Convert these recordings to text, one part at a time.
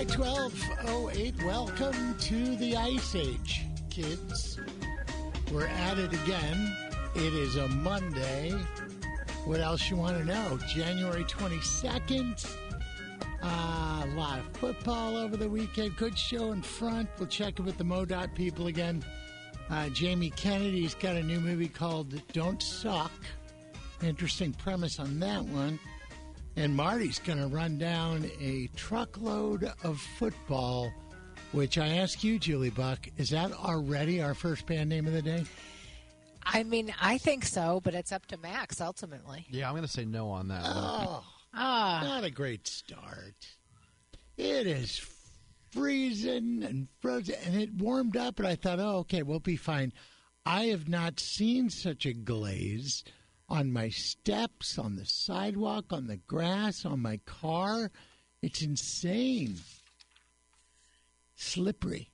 right, 1208. Welcome to the Ice Age, kids. We're at it again. It is a Monday. What else you want to know? January 22nd. Uh, a lot of football over the weekend. Good show in front. We'll check in with the MoDOT people again. Uh, Jamie Kennedy's got a new movie called Don't Suck. Interesting premise on that one. And Marty's going to run down a truckload of football, which I ask you, Julie Buck, is that already our first band name of the day? I mean, I think so, but it's up to Max ultimately. Yeah, I'm going to say no on that one. Oh, Ah, not a great start. It is freezing and frozen, and it warmed up, and I thought, oh, okay, we'll be fine. I have not seen such a glaze on my steps, on the sidewalk, on the grass, on my car. It's insane. Slippery.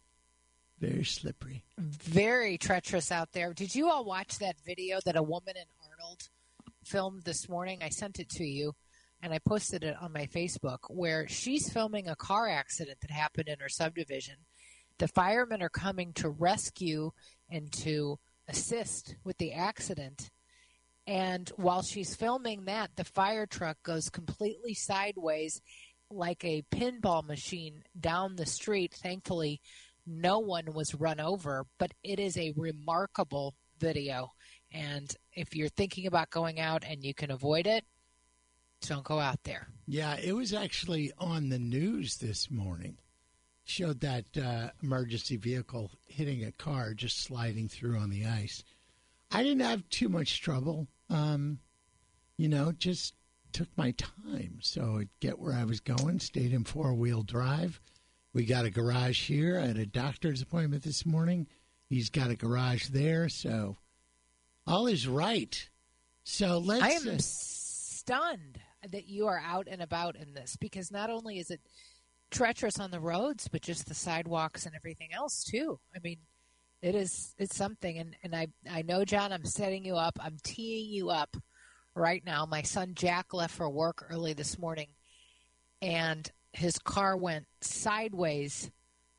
Very slippery. very treacherous out there. Did you all watch that video that a woman in Arnold filmed this morning? I sent it to you and I posted it on my Facebook where she's filming a car accident that happened in her subdivision. The firemen are coming to rescue and to assist with the accident. And while she's filming that, the fire truck goes completely sideways like a pinball machine down the street. Thankfully, no one was run over, but it is a remarkable video. And if you're thinking about going out and you can avoid it, don't go out there. Yeah, it was actually on the news this morning. Showed that uh, emergency vehicle hitting a car just sliding through on the ice. I didn't have too much trouble. Um, you know, just took my time. So I'd get where I was going, stayed in four wheel drive. We got a garage here. I had a doctor's appointment this morning. He's got a garage there. So all is right. So let's. I am uh, stunned that you are out and about in this because not only is it treacherous on the roads, but just the sidewalks and everything else too. I mean, it is it's something and, and I I know John, I'm setting you up. I'm teeing you up right now. My son Jack left for work early this morning and his car went sideways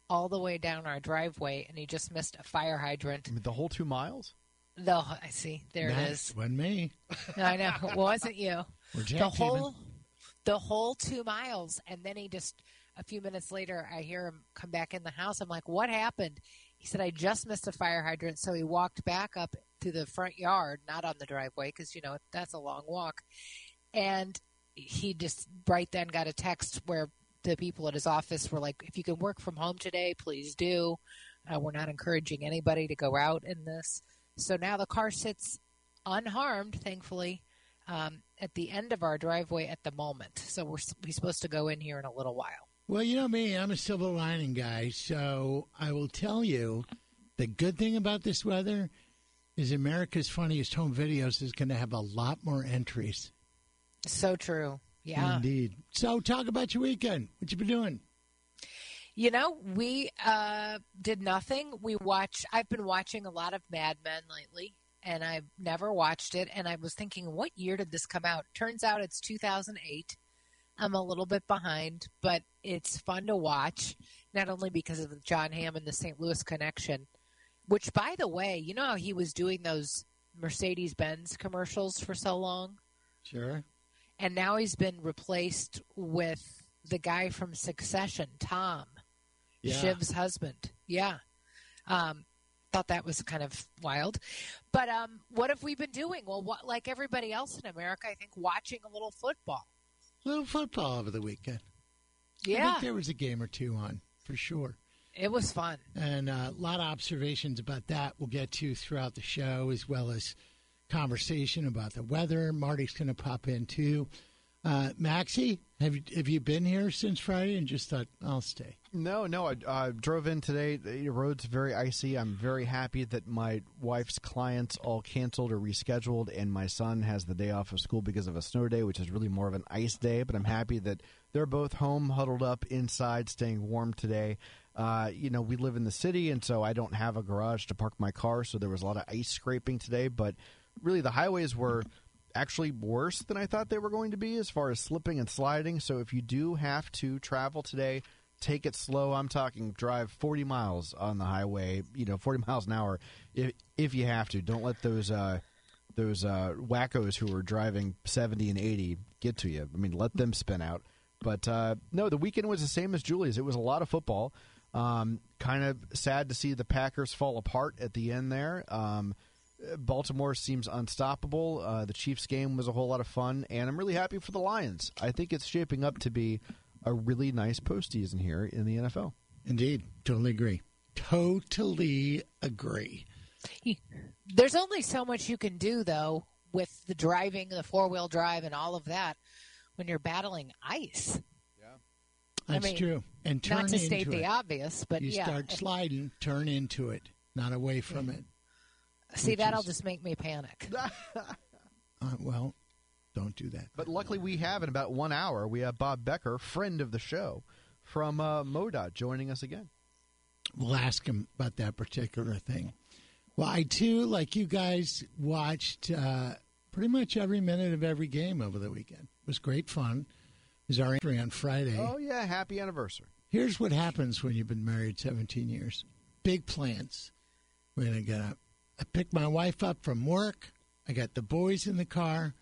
all the way down our driveway and he just missed a fire hydrant. I mean, the whole two miles? No, I see. There it Max, is. Wasn't me. I know. It wasn't you. We're the jack whole the whole two miles and then he just a few minutes later i hear him come back in the house i'm like what happened he said i just missed a fire hydrant so he walked back up to the front yard not on the driveway because you know that's a long walk and he just right then got a text where the people at his office were like if you can work from home today please do uh, we're not encouraging anybody to go out in this so now the car sits unharmed thankfully um, at the end of our driveway at the moment. So we're, we're supposed to go in here in a little while. Well, you know me, I'm a silver lining guy, so I will tell you the good thing about this weather is America's Funniest Home Videos is going to have a lot more entries. So true. Yeah. Indeed. So talk about your weekend. What you been doing? You know, we uh, did nothing. We watch. I've been watching a lot of Mad Men lately, and I've never watched it. And I was thinking, what year did this come out? Turns out it's 2008. I'm a little bit behind, but it's fun to watch, not only because of the Jon Hamm and the St. Louis connection, which, by the way, you know how he was doing those Mercedes Benz commercials for so long? Sure. And now he's been replaced with the guy from Succession, Tom, Yeah. Shiv's husband. Yeah. Um, thought that was kind of wild. But um, what have we been doing? Well, what, like everybody else in America, I think watching a little football. Little football over the weekend. Yeah. I think there was a game or two on for sure. it was fun. And uh, a lot of observations about that we'll get to throughout the show, as well as conversation about the weather. Marty's going to pop in too. Uh, Maxie, have you, have you been here since Friday and just thought, I'll stay? No, no. I drove in today. The road's very icy. I'm very happy that my wife's clients all canceled or rescheduled, and my son has the day off of school because of a snow day, which is really more of an ice day. But I'm happy that they're both home, huddled up inside, staying warm today. Uh, you know, we live in the city, and so I don't have a garage to park my car, so there was a lot of ice scraping today. But really, the highways were actually worse than I thought they were going to be as far as slipping and sliding. So if you do have to travel today, take it slow. I'm talking drive 40 miles on the highway, you know, 40 miles an hour if if you have to. Don't let those uh, those uh, wackos who are driving 70 and 80 get to you. I mean, let them spin out. But uh, no, the weekend was the same as Julie's. It was a lot of football. Um, kind of sad to see the Packers fall apart at the end there. Um, Baltimore seems unstoppable. Uh, the Chiefs game was a whole lot of fun, and I'm really happy for the Lions. I think it's shaping up to be a really nice postseason here in the NFL. Indeed, totally agree. Totally agree. There's only so much you can do, though, with the driving, the four wheel drive, and all of that when you're battling ice. Yeah, that's I mean, true. And turn Not to state into the it. obvious, but You yeah. start sliding, turn into it, not away from it. See, which that'll is- just make me panic. Uh, well, don't do that. But luckily, we have in about one hour, we have Bob Becker, friend of the show, from uh, MoDOT, joining us again. We'll ask him about that particular thing. Well, I too, like you guys, watched uh, pretty much every minute of every game over the weekend. It was great fun. It was our entry on Friday. Oh yeah, happy anniversary! Here's what happens when you've been married 17 years. Big plans. We're going to get up. I pick my wife up from work. I got the boys in the car.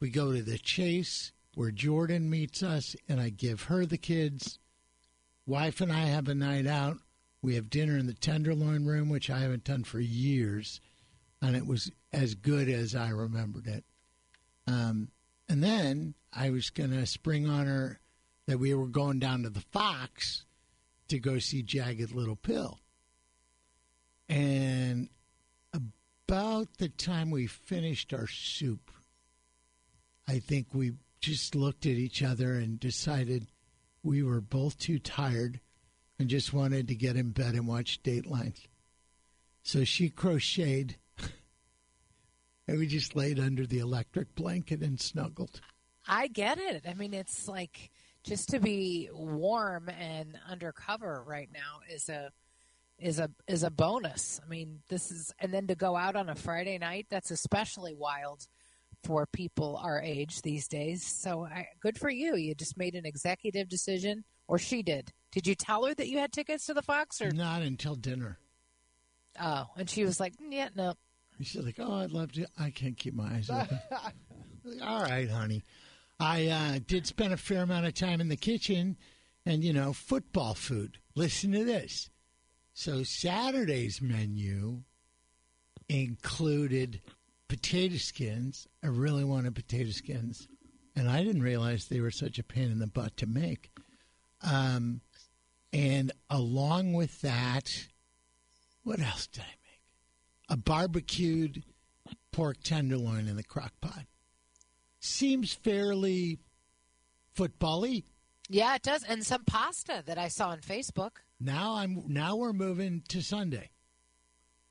We go to the chase where Jordan meets us, and I give her the kids. Wife and I have a night out. We have dinner in the Tenderloin room, which I haven't done for years, and it was as good as I remembered it. Um, and then I was going to spring on her that we were going down to the Fox to go see Jagged Little Pill. And about the time we finished our soup, I think we just looked at each other and decided we were both too tired and just wanted to get in bed and watch Dateline. So she crocheted, and we just laid under the electric blanket and snuggled. I get it. I mean, it's like just to be warm and undercover right now is a is a is a bonus. I mean, this is and then to go out on a Friday night, that's especially wild for people our age these days. So, I, good for you. You just made an executive decision or she did. Did you tell her that you had tickets to the Fox or Not until dinner. oh, and she was like, "Yeah, no." She's like, "Oh, I'd love to. I can't keep my eyes open." All right, honey. I uh, did spend a fair amount of time in the kitchen, and you know, football food. Listen to this. So Saturday's menu included potato skins. I really wanted potato skins, and I didn't realize they were such a pain in the butt to make. Um, and along with that, what else did I make? A barbecued pork tenderloin in the crock pot. Seems fairly football-y. Yeah, it does. And some pasta that I saw on Facebook. Now I'm now we're moving to Sunday.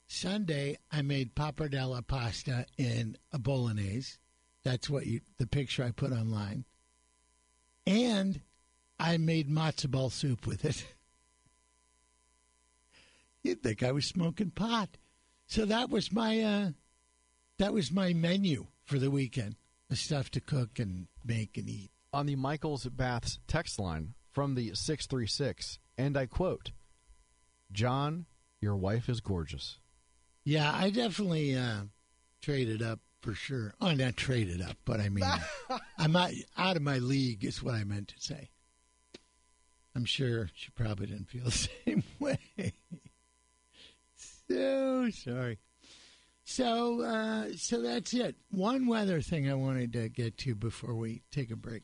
Sunday I made pappardelle pasta in a bolognese. That's what you the picture I put online. And I made matzo ball soup with it. You'd think I was smoking pot. So that was my uh that was my menu for the weekend. The stuff to cook and make and eat. On the Michaels Baths text line from the six three six, and I quote, "John, your wife is gorgeous." Yeah, I definitely uh, traded up for sure. Oh, not traded up, but I mean, I'm out, out of my league, is what I meant to say. I'm sure she probably didn't feel the same way. so sorry. So, uh, so that's it. One weather thing I wanted to get to before we take a break.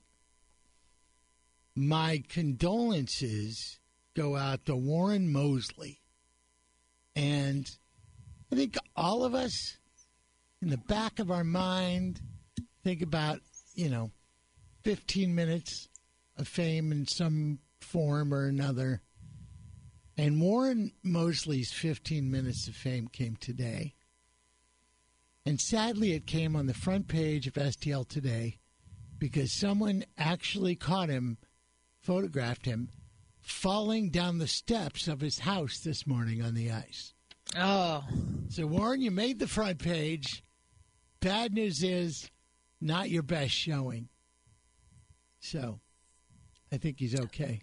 My condolences go out to Warren Mosley. And I think all of us, in the back of our mind, think about, you know, 15 minutes of fame in some form or another. And Warren Mosley's 15 minutes of fame came today. And sadly, it came on the front page of STL today because someone actually caught him, photographed him, falling down the steps of his house this morning on the ice. Oh, So, Warren, you made the front page. Bad news is not your best showing. So, I think he's okay.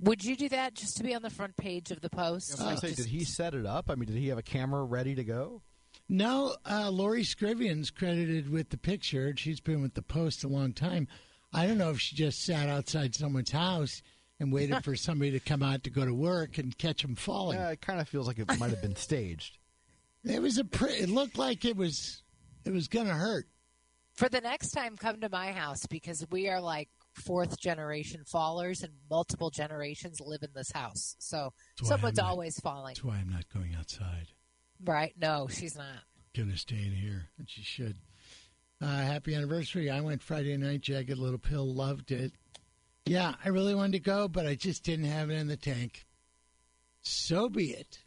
Would you do that just to be on the front page of the post? I was gonna say, Just- did he set it up? I mean, did he have a camera ready to go? No, uh, Laurie Skrivan's credited with the picture. She's been with the Post a long time. I don't know if she just sat outside someone's house and waited for somebody to come out to go to work and catch them falling. Yeah, it kind of feels like it might have been staged. It was a. Pre- it looked like it was. It was going to hurt. For the next time, come to my house because we are like fourth generation fallers and multiple generations live in this house. So That's someone's not- always falling. That's why I'm not going outside. Right? No, she's not. Going to stay in here, and she should. Uh, happy anniversary! I went Friday night. Jagged Little Pill loved it. Yeah, I really wanted to go, but I just didn't have it in the tank. So be it.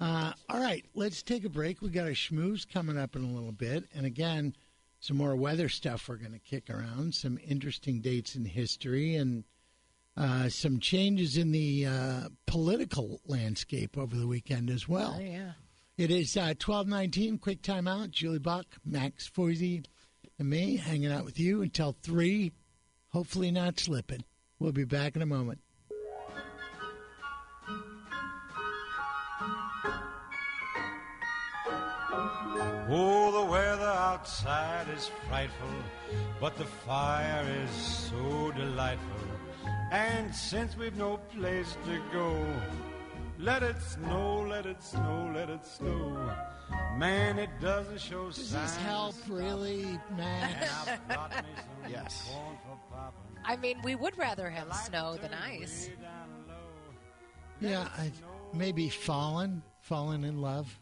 Uh, all right, let's take a break. We got a schmooze coming up in a little bit, and again, some more weather stuff we're going to kick around. Some interesting dates in history, and uh, some changes in the uh, political landscape over the weekend as well. Oh yeah. It is uh, twelve nineteen. Quick timeout. Julie Buck, Max Foisey, and me hanging out with you until three. Hopefully not slipping. We'll be back in a moment. Oh, the weather outside is frightful, but the fire is so delightful. And since we've no place to go, let it snow, let it snow, let it snow. Man, it doesn't show Does signs. this help, really, man? I've brought me some Yes. corn for popping. I mean, we would rather have snow than ice. Way down low. yeah, I, maybe fallen, fallen in love,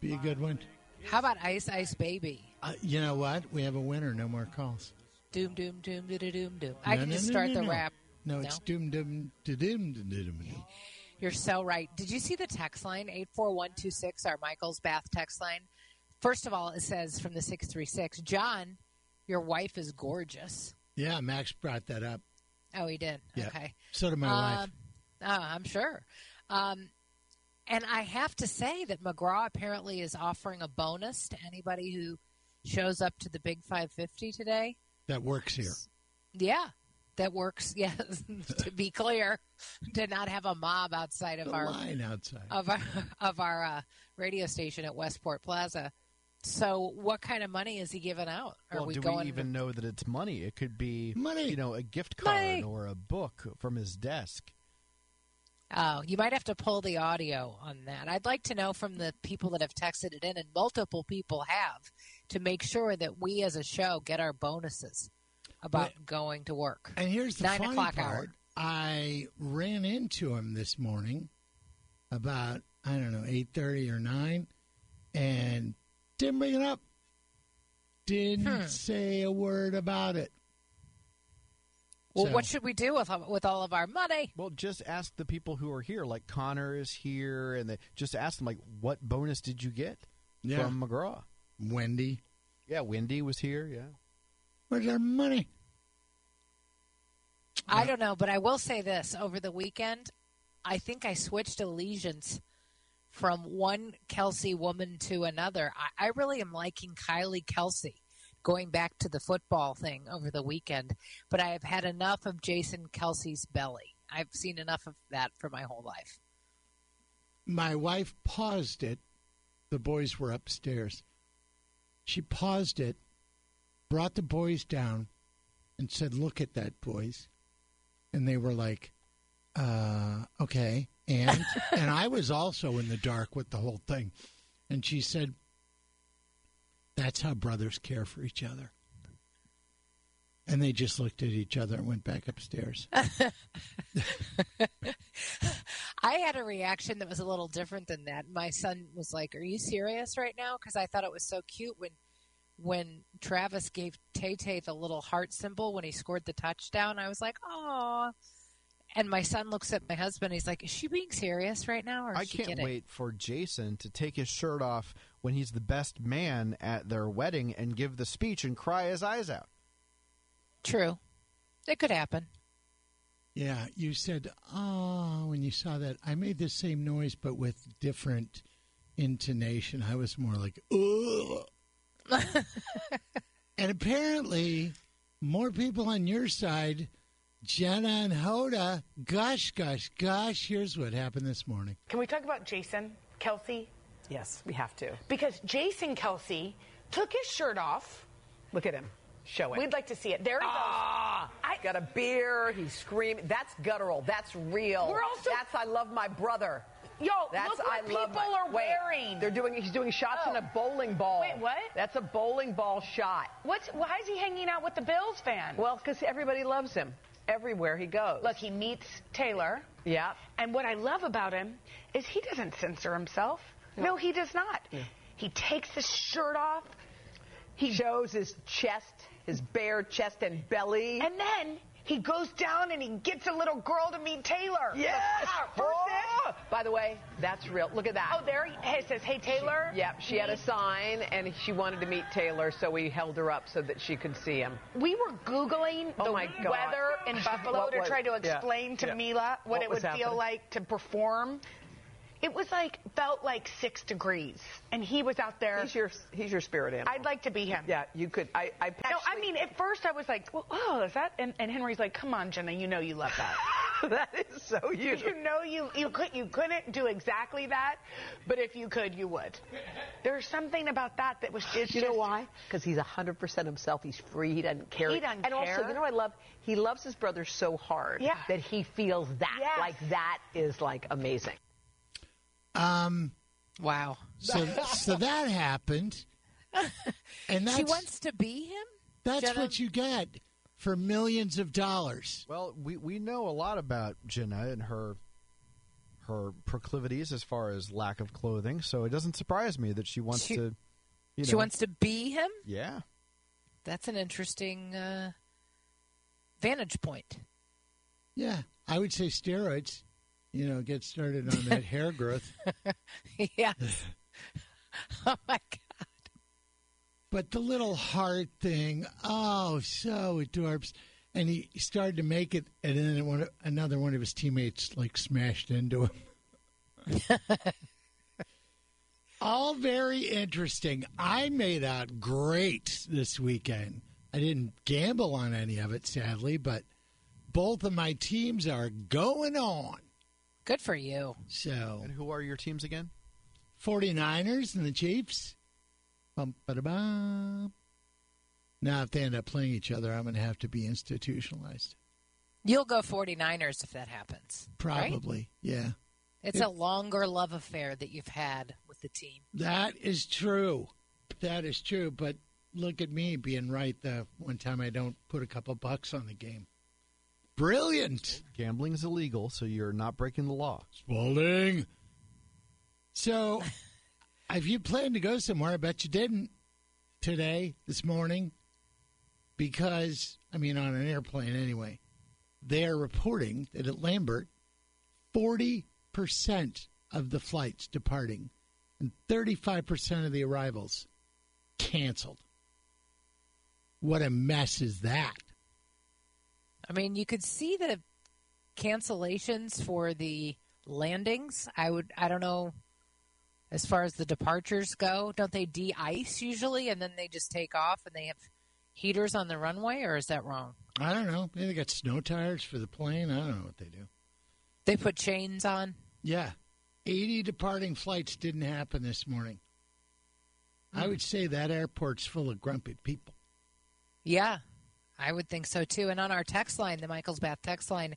be a good one. How about ice, ice, baby? Uh, you know what? We have a winner. No more calls. Doom, doom, doom, doom, doom, doom. I No, can no, just no, start no, the no. rap. No, it's doom, doom, doom, doom, doom, doom. You're so right. Did you see the text line? 84126, our Michael's Bath text line. First of all, it says from the 636, John, your wife is gorgeous. Yeah, Max brought that up. Oh, he did. Yeah. Okay. So did my wife. Um, oh, I'm sure. Um, and I have to say that McGraw apparently is offering a bonus to anybody who shows up to the Big 550 today. That works here. Yeah, that works. Yes, to be clear, to not have a mob outside of The our line outside. of our of our uh, radio station at Westport Plaza. So, what kind of money is he giving out? Are well, we do going? we even know that it's money? It could be Money. you know, a gift card Money. or a book from his desk. Oh, you might have to pull the audio on that. I'd like to know from the people that have texted it in, and multiple people have, to make sure that we as a show get our bonuses about going to work. And here's the Nine funny o'clock part. hour. I ran into him this morning about I don't know eight thirty or nine, and didn't bring it up. Didn't Hmm. say a word about it. Well, So- what should we do with with all of our money? Well, just ask the people who are here. Like Connor is here, and they, just ask them like, "What bonus did you get Yeah. from McGraw?" Wendy, Yeah, Wendy was here. Yeah, where's our money? I don't know, but I will say this: over the weekend, I think I switched allegiance from one Kelce woman to another. I, I really am liking Kylie Kelce. Going back to the football thing over the weekend, but I have had enough of Jason Kelce's belly. I've seen enough of that for my whole life. My wife paused it. The boys were upstairs. She paused it, brought the boys down, and said, "Look at that, boys." And they were like, uh, "Okay." And and I was also in the dark with the whole thing. And she said, "That's how brothers care for each other." And they just looked at each other and went back upstairs. I had a reaction that was a little different than that. My son was like, "Are you serious right now?" Because I thought it was so cute when when Travis gave Tay Tay the little heart symbol when he scored the touchdown. I was like, "Oh." And my son looks at my husband. He's like, "Is she being serious right now, or I she can't kidding?" wait for Jason to take his shirt off when he's the best man at their wedding and give the speech and cry his eyes out. True, it could happen. Yeah, you said, oh, when you saw that. I made the same noise, but with different intonation. I was more like, ugh. and apparently, more people on your side Jenna and Hoda, gosh, gosh, gosh, here's what happened this morning. Can we talk about Jason Kelce? Yes, we have to. Because Jason Kelce took his shirt off. Look at him. Show it. We'd like to see it. There he ah, goes. I got a beer. He's screaming. That's guttural. That's real. We're also- That's I love my brother. Yo, That's look what I people my, are wait, wearing. They're doing. He's doing shots Oh. in a bowling ball. Wait, what? That's a bowling ball shot. What's, why is he hanging out with the Bills fan? Well, because everybody loves him everywhere he goes. look, he meets Taylor. Yeah. And what I love about him is he doesn't censor himself. No, he does not. He takes his shirt off. He shows his chest, his bare chest and belly. And then he goes down and he gets a little girl to meet Taylor. yes. First Oh! By the way, that's real. Look at that. Oh, there he it says, "Hey Taylor." Yep, she had a sign and she wanted to meet Taylor, so we held her up so that she could see him. We were googling Oh the weather in Buffalo to was- try to yeah, explain to yeah. Mila what, What it would feel like to perform. It was like felt like six degrees, and he was out there. He's your he's your spirit animal. I'd like to be him. Yeah, you could. I. I No, I mean at first I was like, well, "Oh, is that?" And, and Henry's like, "Come on, Jenna, you know you love that." that is so you. you know you you could you couldn't do exactly that, but if you could, you would. There's something about that that was just. You know just- why? Because he's 100% himself. He's free. He doesn't care. He doesn't and also, you know what I love? He loves his brother so hard Yeah. that he feels that. Yes. Like, that is, like, amazing. Um, Wow. so, so that happened. And that's, She wants to be him? that's Jenna- what you get for millions of dollars. Well, we, we know a lot about Jenna and her her proclivities as far as lack of clothing, so it doesn't surprise me that she wants She- to. You know, She wants to be him? Yeah. That's an interesting uh, vantage point. Yeah, I would say steroids. You know, get started on that hair growth. yes. oh my God. But the little heart thing, oh, so adorbs. And he started to make it, and then one, another one of his teammates like smashed into him. All very interesting. I made out great this weekend. I didn't gamble on any of it, sadly, but both of my teams are going on. Good for you. So, And who are your teams again? 49ers and the Chiefs. Bum, ba-da-bum. Now, if they end up playing each other, I'm going to have to be institutionalized. You'll go 49ers if that happens. right? Probably, yeah. It's a longer love affair that you've had with the team. That is true. That is true. But look at me being right the one time I don't put a couple bucks on the game. Brilliant. Gambling is illegal, so you're not breaking the law. Spalding. So, if you planned to go somewhere, I bet you didn't today, this morning, because, I mean, on an airplane anyway, they are reporting that at Lambert, 40% of the flights departing and 35% of the arrivals canceled. What a mess is that? I mean, you could see the cancellations for the landings. I would, I don't know, as far as the departures go, don't they de ice usually and then they just take off and they have heaters on the runway, or is that wrong? I don't know. Maybe they got snow tires for the plane. I don't know what they do. They put chains on. Yeah. 80 departing flights didn't happen this morning. I hmm. would say that airport's full of grumpy people. Yeah, I would think so too. And on our text line, the Michael's Bath text line,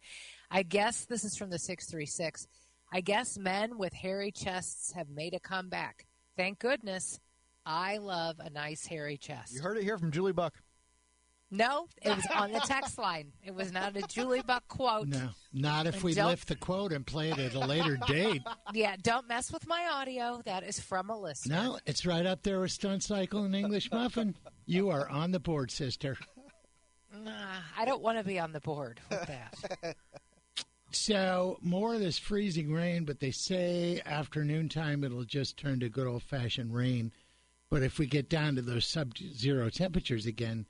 I guess this is from the 636. I guess men with hairy chests have made a comeback. Thank goodness. I love a nice hairy chest. You heard it here from Julie Buck. No, it was on the text line. It was not a Julie Buck quote. No, not if we don't- lift the quote and play it at a later date. Yeah, don't mess with my audio. That is from a listener. No, it's right up there with Stunt Cycle and English Muffin. You are on the board, sister. Nah, I don't want to be on the board with that. So, more of this freezing rain, but they say afternoon time it'll just turn to good old fashioned rain. But if we get down to those sub zero temperatures again,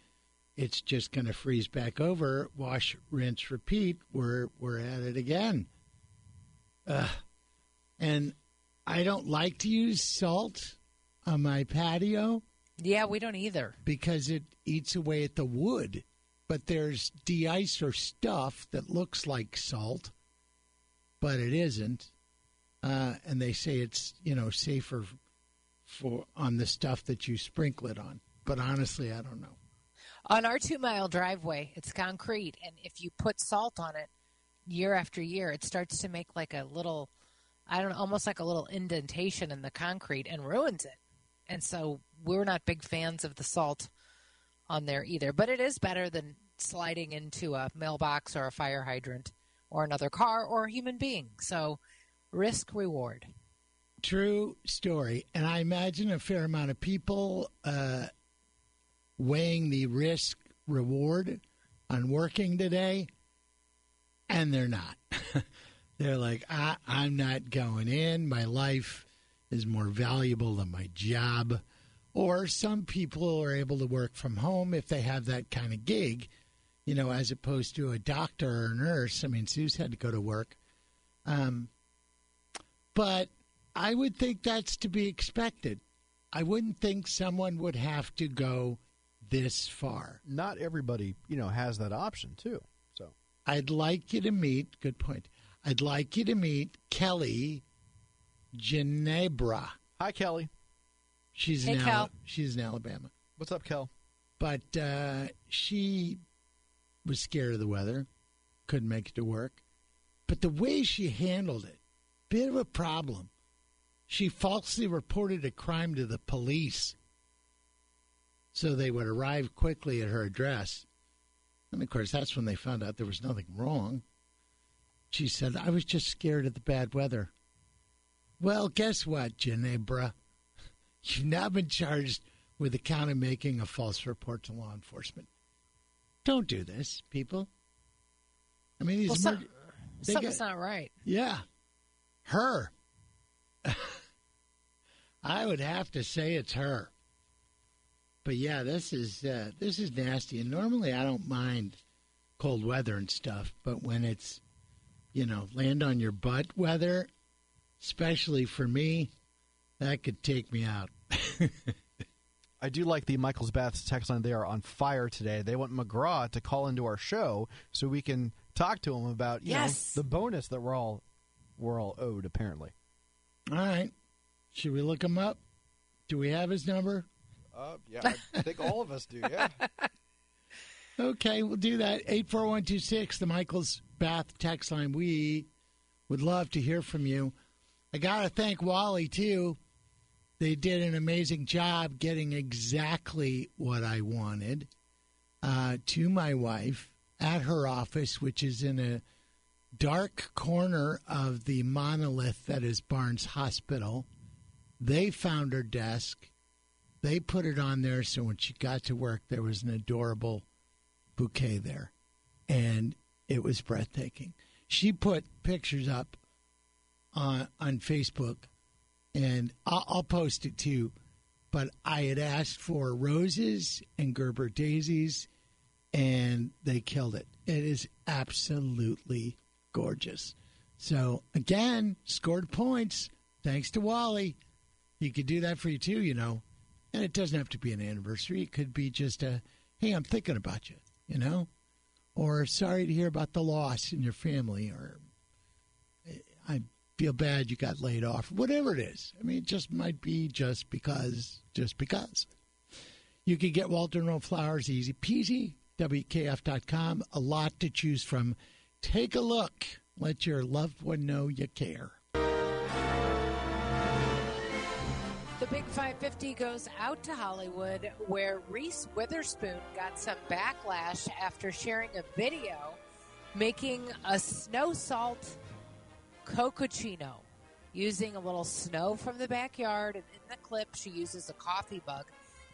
it's just going to freeze back over. Wash, rinse, repeat. We're we're at it again. Ugh. And I don't like to use salt on my patio yeah, we don't either. because it eats away at the wood. But there's de-ice or stuff that looks like salt, but it isn't. Uh, and they say it's you know safer for on the stuff that you sprinkle it on. But honestly, I don't know. On our two mile driveway, it's concrete, and if you put salt on it year after year, it starts to make like a little, I don't know, almost like a little indentation in the concrete and ruins it. And so we're not big fans of the salt on there either. But it is better than sliding into a mailbox or a fire hydrant or another car or a human being. So risk reward. True story. And I imagine a fair amount of people uh, weighing the risk reward on working today, and they're not. they're like, I, I'm not going in. My life is more valuable than my job. Or some people are able to work from home if they have that kind of gig, you know, as opposed to a doctor or a nurse. I mean, Sue's had to go to work. Um, but I would think that's to be expected. I wouldn't think someone would have to go this far. Not everybody, you know, has that option too. So I'd like you to meet. Good point. I'd like you to meet Kelly Ginebra. hi, Kelly. She's Hey, in Kel. she's in Alabama, What's up, Kel? but uh, she was scared of the weather, couldn't make it to work. But the way she handled it, bit of a problem. She falsely reported a crime to the police, so they would arrive quickly at her address. And of course, that's when they found out there was nothing wrong. She said, "I was just scared of the bad weather." Well, guess what, Ginebra? You've now been charged with the count of making a false report to law enforcement. Don't do this, people. I mean, these Well, some, something's got- not right. yeah, her. I would have to say it's her. But yeah, this is uh, this is nasty. And normally I don't mind cold weather and stuff, but when it's you know land on your butt weather, especially for me, that could take me out. I do like the Michael's Baths text line. They are on fire today. They want McGraw to call into our show so we can talk to him about you Yes. know the bonus that we're all we're all owed apparently. All right, should we look him up? Do we have his number? Uh, yeah, I think all of us do. Yeah. Okay, we'll do that. 84126, the Michael's Bath text line. We would love to hear from you. I got to thank Wally, too. They did an amazing job getting exactly what I wanted uh, to my wife at her office, which is in a dark corner of the monolith that is Barnes Hospital. They found her desk. They put it on there so when she got to work, there was an adorable bouquet there, and it was breathtaking. She put pictures up on on Facebook, and I'll, I'll post it too. But I had asked for roses and Gerber daisies, and they killed it. It is absolutely gorgeous. So again, scored points thanks to Wally. He could do that for you too, you know. And it doesn't have to be an anniversary. It could be just a, hey, I'm thinking about you, you know? Or sorry to hear about the loss in your family, or I feel bad you got laid off, whatever it is. I mean, it just might be just because, just because. You can get Walter Knoll Flowers easy peasy, WKF.com. A lot to choose from. Take a look. Let your loved one know you care. The Big 550 goes out to Hollywood, where Reese Witherspoon got some backlash after sharing a video making a snow salt cococino using a little snow from the backyard. And in the clip, she uses a coffee mug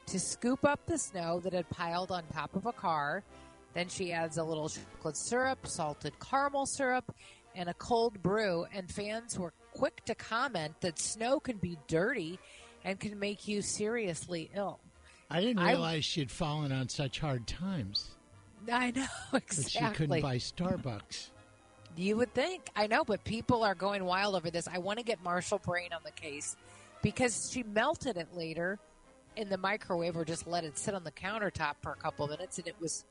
to scoop up the snow that had piled on top of a car. Then she adds a little chocolate syrup, salted caramel syrup, and a cold brew. And fans were quick to comment that snow can be dirty and can make you seriously ill. I didn't I- realize she had fallen on such hard times I know that she couldn't buy Starbucks. You would think. I know, but people are going wild over this. I want to get Marshall Brain on the case because she melted it later in the microwave or just let it sit on the countertop for a couple of minutes and it was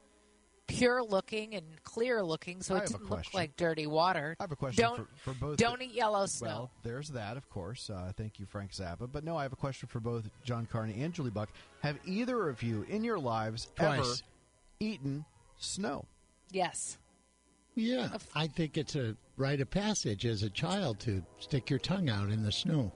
pure looking and clear looking, so I it have a didn't look like dirty water. I have a question Don't for, for both. don't eat yellow snow. Well, there's that, of course. Uh, thank you, Frank Zappa. But no, I have a question for both John Carney and Julie Buck. Have either of you in your lives ever eaten snow? yes. Yeah, I think it's a rite of passage as a child to stick your tongue out in the snow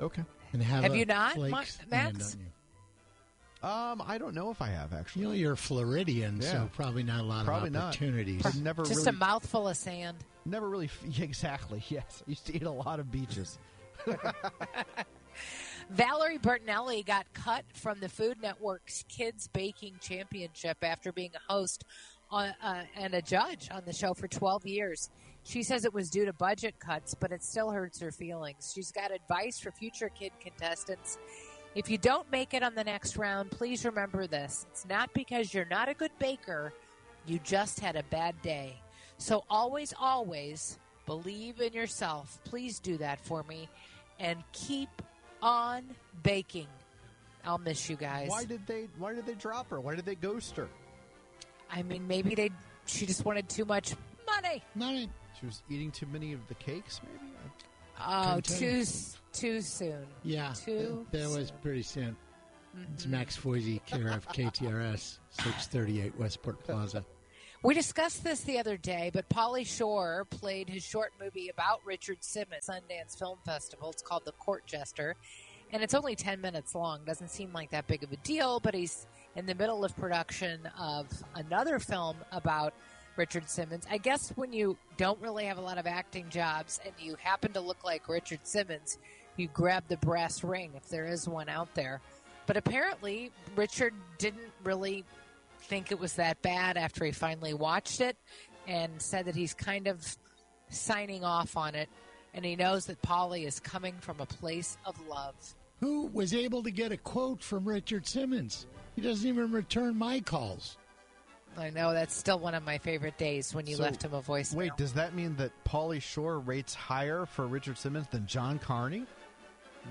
Okay. and have. Have a you not, flake Ma- Max? you. Um, I don't know if I have actually. You know, you're Floridian, Yeah. so probably not a lot Probably of opportunities. I've never Just really, a mouthful of sand. never really. f- Exactly. Yes, I used to eat a lot of beaches. Valerie Bertinelli got cut from the Food Network's Kids Baking Championship after being a host on, uh, and a judge on the show for 12 years. She says it was due to budget cuts, but it still hurts her feelings. She's got advice for future kid contestants. If you don't make it on the next round, please remember this. It's not because you're not a good baker, you just had a bad day. So always, always believe in yourself. Please do that for me and keep on baking. I'll miss you guys. Why did they? Why did they drop her? Why did they ghost her? I mean, maybe they she just wanted too much money. Money. She was eating too many of the cakes, maybe. Oh, too too soon. Yeah, Too that was pretty soon. Mm-hmm. It's Max Foisey, care of KTRS, 638 Westport Plaza. We discussed this the other day, but Pauly Shore played his short movie about Richard Simmons at Sundance Film Festival. It's called The Court Jester, and it's only 10 minutes long. Doesn't seem like that big of a deal, but he's in the middle of production of another film about Richard Simmons. I guess when you don't really have a lot of acting jobs and you happen to look like Richard Simmons, you grab the brass ring if there is one out there. But apparently, Richard didn't really think it was that bad after he finally watched it and said that he's kind of signing off on it and he knows that Pauly is coming from a place of love. Who was able to get a quote from Richard Simmons? He doesn't even return my calls. I know that's still one of my favorite days when you So, left him a voicemail. Wait, does that mean that Pauly Shore rates higher for Richard Simmons than John Carney?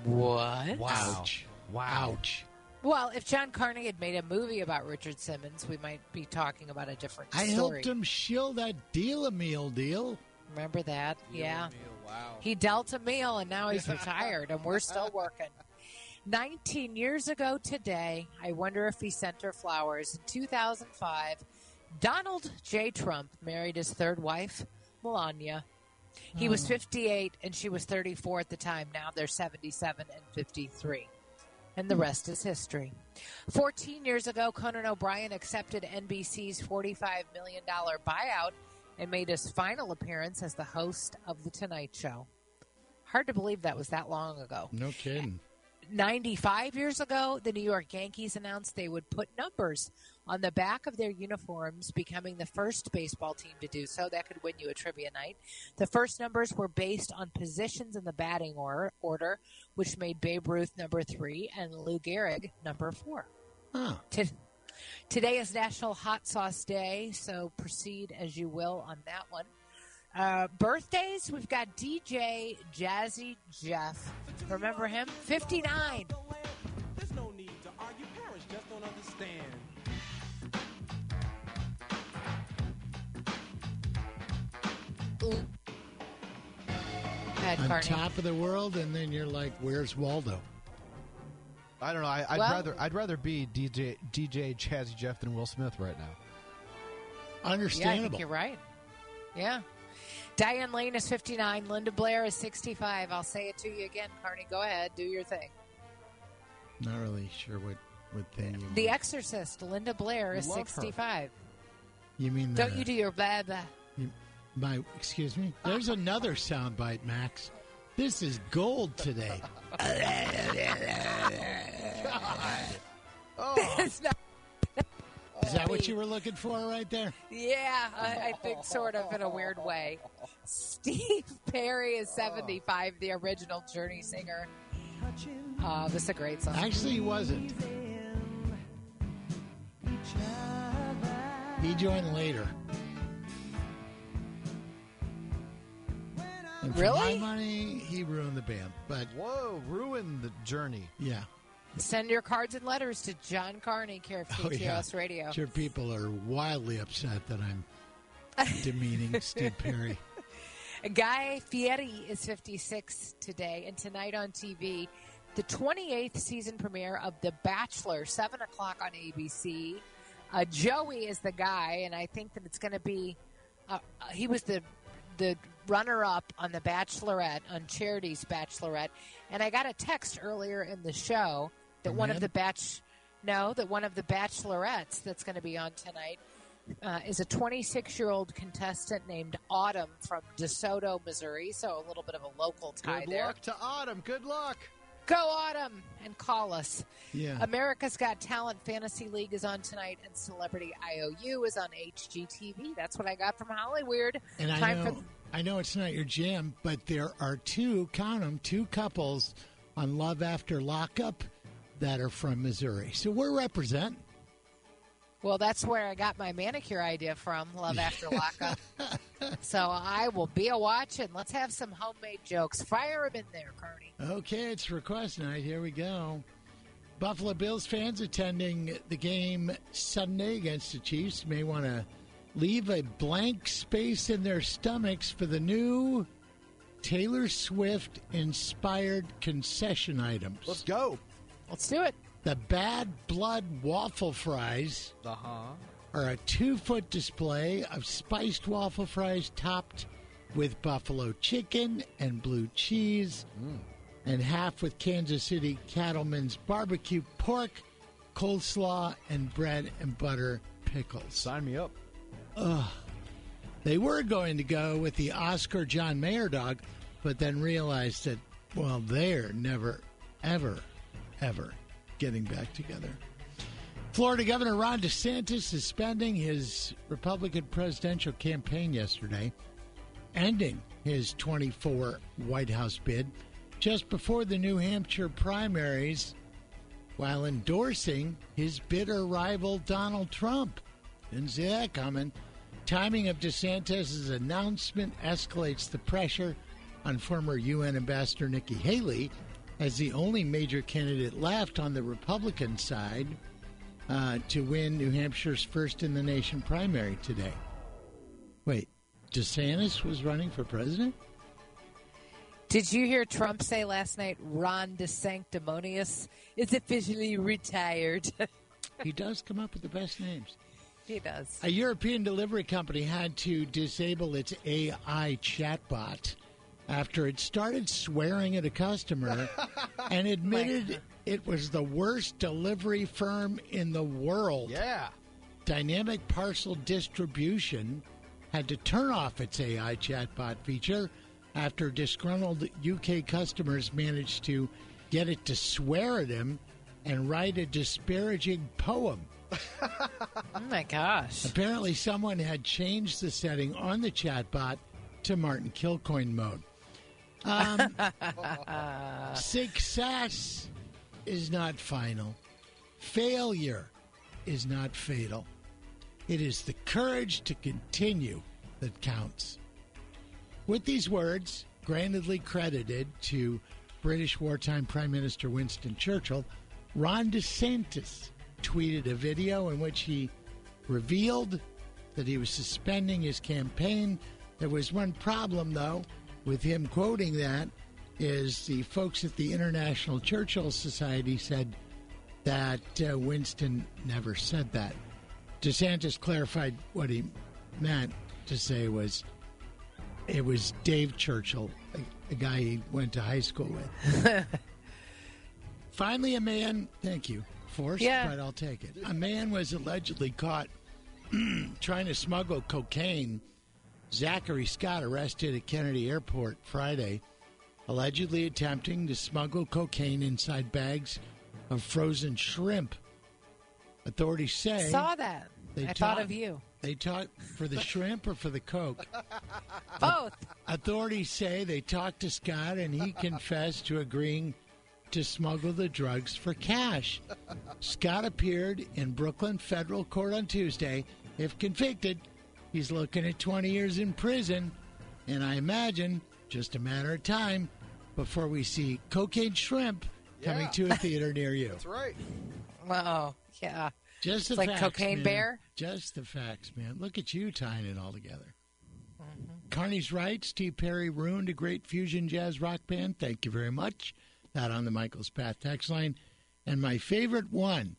what? Ouch. Wow. Ouch. Well, if John Carney had made a movie about Richard Simmons, we might be talking about a different I story. helped him shill that deal a meal deal. Remember that? yeah. Wow. He dealt a meal and now he's retired and we're still working. 19 years ago today, I wonder if he sent her flowers. In 2005, Donald J. Trump married his third wife, Melania. He was hmm. 58 and she was 34 at the time. Now they're 77 and 53. And the rest is history. 14 years ago, Conan O'Brien accepted NBC's $45 million buyout and made his final appearance as the host of The Tonight Show. Hard to believe that was that long ago. No kidding. 95 years ago, the New York Yankees announced they would put numbers on the back of their uniforms, becoming the first baseball team to do so. That could win you a trivia night. The first numbers were based on positions in the batting or- order, which made Babe Ruth number three and Lou Gehrig number four. Huh. To- Today is National Hot Sauce Day, so proceed as you will on that one. Uh, birthdays, we've got DJ Jazzy Jeff. Remember him? 59. There's no need to argue. Parents just don't understand. Pat On Carney. top of the world, and then you're like, where's Waldo? I don't know. I, I'd Well- rather I'd rather be DJ DJ Jazzy Jeff than Will Smith right now. Yeah, I Understandable. think you're right. Yeah. Diane Lane is 59. Linda Blair is 65. I'll say it to you again, Carney. Go ahead. Do your thing. Not really sure what, what thing you The mean. Exorcist, Linda Blair is Love her. 65. You mean the, Don't you do your blah, blah. you- my, excuse me? There's another soundbite, Max. This is gold today. It's not- Is that what you were looking for right there? Yeah, I, I think sort of in a weird way. Steve Perry is 75, the original Journey singer. Uh, this is a great song. Actually, he wasn't. He joined later. And for Really? my money, he ruined the band. But Whoa! ruined the journey. yeah, Send your cards and letters to John Carney, care of Oh, yeah. Radio. Your people are wildly upset that I'm demeaning Steve Perry. Guy Fieri is 56 today, and tonight on TV, the 28th season premiere of The Bachelor, 7 o'clock on ABC. Uh, Joey is the guy, and I think that it's going to be. Uh, uh, he was the the runner up on The Bachelorette on Charity's Bachelorette, and I got a text earlier in the show that one of the batch no that one of the Bachelorettes that's going to be on tonight uh, is a 26 year old contestant named Autumn from DeSoto, Missouri. So a little bit of a local tie there. Good there. luck to Autumn. Good luck. Go Autumn and call us. Yeah. America's Got Talent Fantasy League is on tonight, and Celebrity IOU is on HGTV. That's what I got from Hollywood. And I Time know, for I know it's not your jam, but there are two, count them, two couples on Love After Lockup that are from Missouri. So we're representing. well, that's where I got my manicure idea from. Love After Lockup. so I will be a watching. Let's have some homemade jokes. Fire them in there, Carney. Okay, it's request night. Here we go. Buffalo Bills fans attending the game Sunday against the Chiefs may want to leave a blank space in their stomachs for the new Taylor Swift inspired concession items. Let's go. Let's do it. The Bad Blood waffle fries Uh huh. are a two foot display of spiced waffle fries topped with buffalo chicken and blue cheese, and half with Kansas City Cattleman's barbecue pork, coleslaw, and bread and butter pickles. Sign me up. They were going to go with the Oscar John Mayer dog, but then realized that, well, they're never, ever, ever getting back together. Florida Governor Ron DeSantis is suspending his Republican presidential campaign yesterday, ending his 24 White House bid just before the New Hampshire primaries while endorsing his bitter rival Donald Trump. Didn't see that coming. Timing of DeSantis' announcement escalates the pressure on former UN Ambassador Nikki Haley as the only major candidate left on the Republican side uh, to win New Hampshire's first in the nation primary today. Wait, DeSantis was running for president? Did you hear Trump say last night Ron DeSanctimonious is officially retired? He does come up with the best names. he does. A European delivery company had to disable its AI chatbot after it started swearing at a customer and admitted it was the worst delivery firm in the world. Yeah. Dynamic Parcel Distribution had to turn off its AI chatbot feature after disgruntled UK customers managed to get it to swear at him and write a disparaging poem. Oh my gosh. Apparently, someone had changed the setting on the chatbot to Martin Kilcoyne mode. Um, success is not final. Failure is not fatal. It is the courage to continue that counts. With these words, grantedly credited to British wartime Prime Minister Winston Churchill, Ron DeSantis tweeted a video in which he revealed that he was suspending his campaign. There was one problem, though, with him quoting that is the folks at the International Churchill Society said that uh, Winston never said that. DeSantis clarified what he meant to say was it was Dave Churchill, a, a guy he went to high school with. Finally, a man, thank you, forced, Yeah. but I'll take it. A man was allegedly caught trying to smuggle cocaine. Zachary Scott arrested at Kennedy Airport Friday, allegedly attempting to smuggle cocaine inside bags of frozen shrimp. Authorities say Saw that. They I talk- thought of you. they talked for the shrimp or for the coke. Both. Authorities say they talked to Scott and he confessed to agreeing to smuggle the drugs for cash. Scott appeared in Brooklyn federal court on Tuesday. If convicted, he's looking at 20 years in prison, and I imagine just a matter of time before we see cocaine shrimp coming to a theater near you. That's right. Oh, yeah. Just the It's like facts, Cocaine man. Bear? Just the facts, man. Look at you tying it all together. Mm-hmm. Carney's right. Steve Perry ruined a great fusion jazz rock band. Thank you very much. That on the Michael's Bath text line. And my favorite one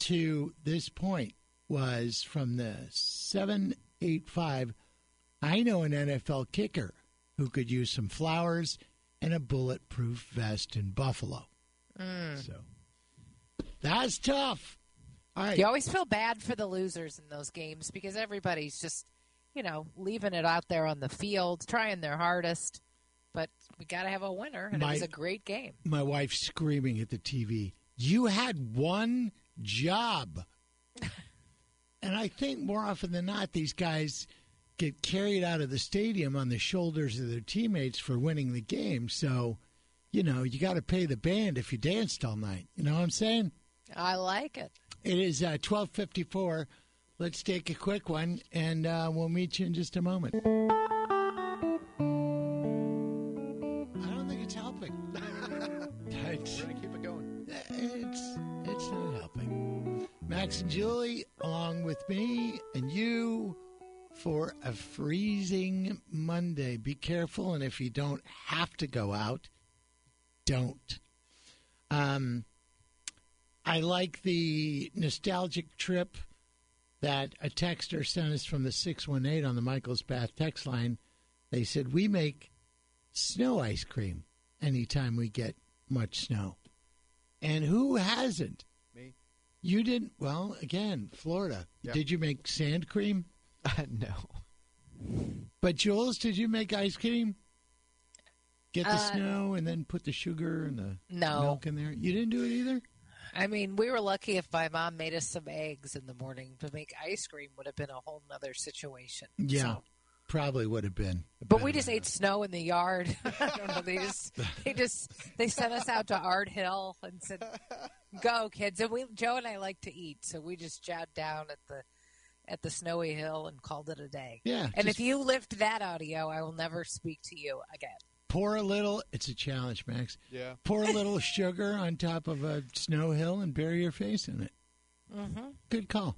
to this point was from the 785. I know an NFL kicker who could use some flowers and a bulletproof vest in Buffalo. Mm. So that's tough. All right. You always feel bad for the losers in those games because everybody's just, you know, leaving it out there on the field, trying their hardest. But we got to have a winner, and My- it was a great game. my wife screaming at the TV, You had one job. and I think more often than not, these guys get carried out of the stadium on the shoulders of their teammates for winning the game. So, you know, you got to pay the band if you danced all night. You know what I'm saying? I like it. It is uh, 1254. Let's take a quick one, and uh, we'll meet you in just a moment. Max and Julie, along with me and you, for a freezing Monday. Be careful, and if you don't have to go out, don't. Um, I like the nostalgic trip that a texter sent us from the six one eight on the Michael's Bath text line. They said we make snow ice cream anytime we get much snow. And who hasn't? Me. You didn't. Well, again, Florida. Yeah. Did you make sand cream? no. But Jules, did you make ice cream? Get the Uh, snow and then put the sugar and the No. milk in there. You didn't do it either. I mean, we were lucky if my mom made us some eggs in the morning. To make ice cream would have been a whole nother situation. Yeah, So- probably would have been. But we just ate snow in the yard. I don't know. They just they just they sent us out to Art Hill and said, "Go, kids!" And we Joe and I like to eat, so we just jabbed down at the at the snowy hill and called it a day. Yeah, And just if you lift that audio, I will never speak to you again. pour a little. It's a challenge, Max. Yeah. Pour a little sugar on top of a snow hill and bury your face in it. Mm-hmm. Good call.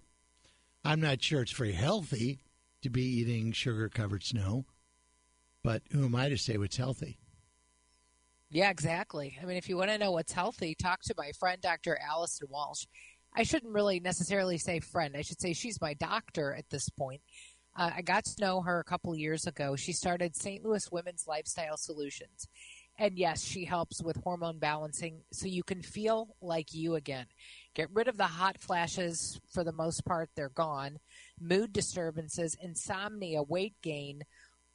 I'm not sure it's very healthy to be eating sugar covered snow, but who am I to say what's healthy? Yeah, exactly. I mean, if you want to know what's healthy, talk to my friend, Dr. Allison Walsh. I shouldn't really necessarily say friend. I should say she's my doctor at this point. Uh, I got to know her a couple years ago. She started St. Louis Women's Lifestyle Solutions. And yes, she helps with hormone balancing so you can feel like you again. Get rid of the hot flashes. For the most part, they're gone. Mood disturbances, insomnia, weight gain,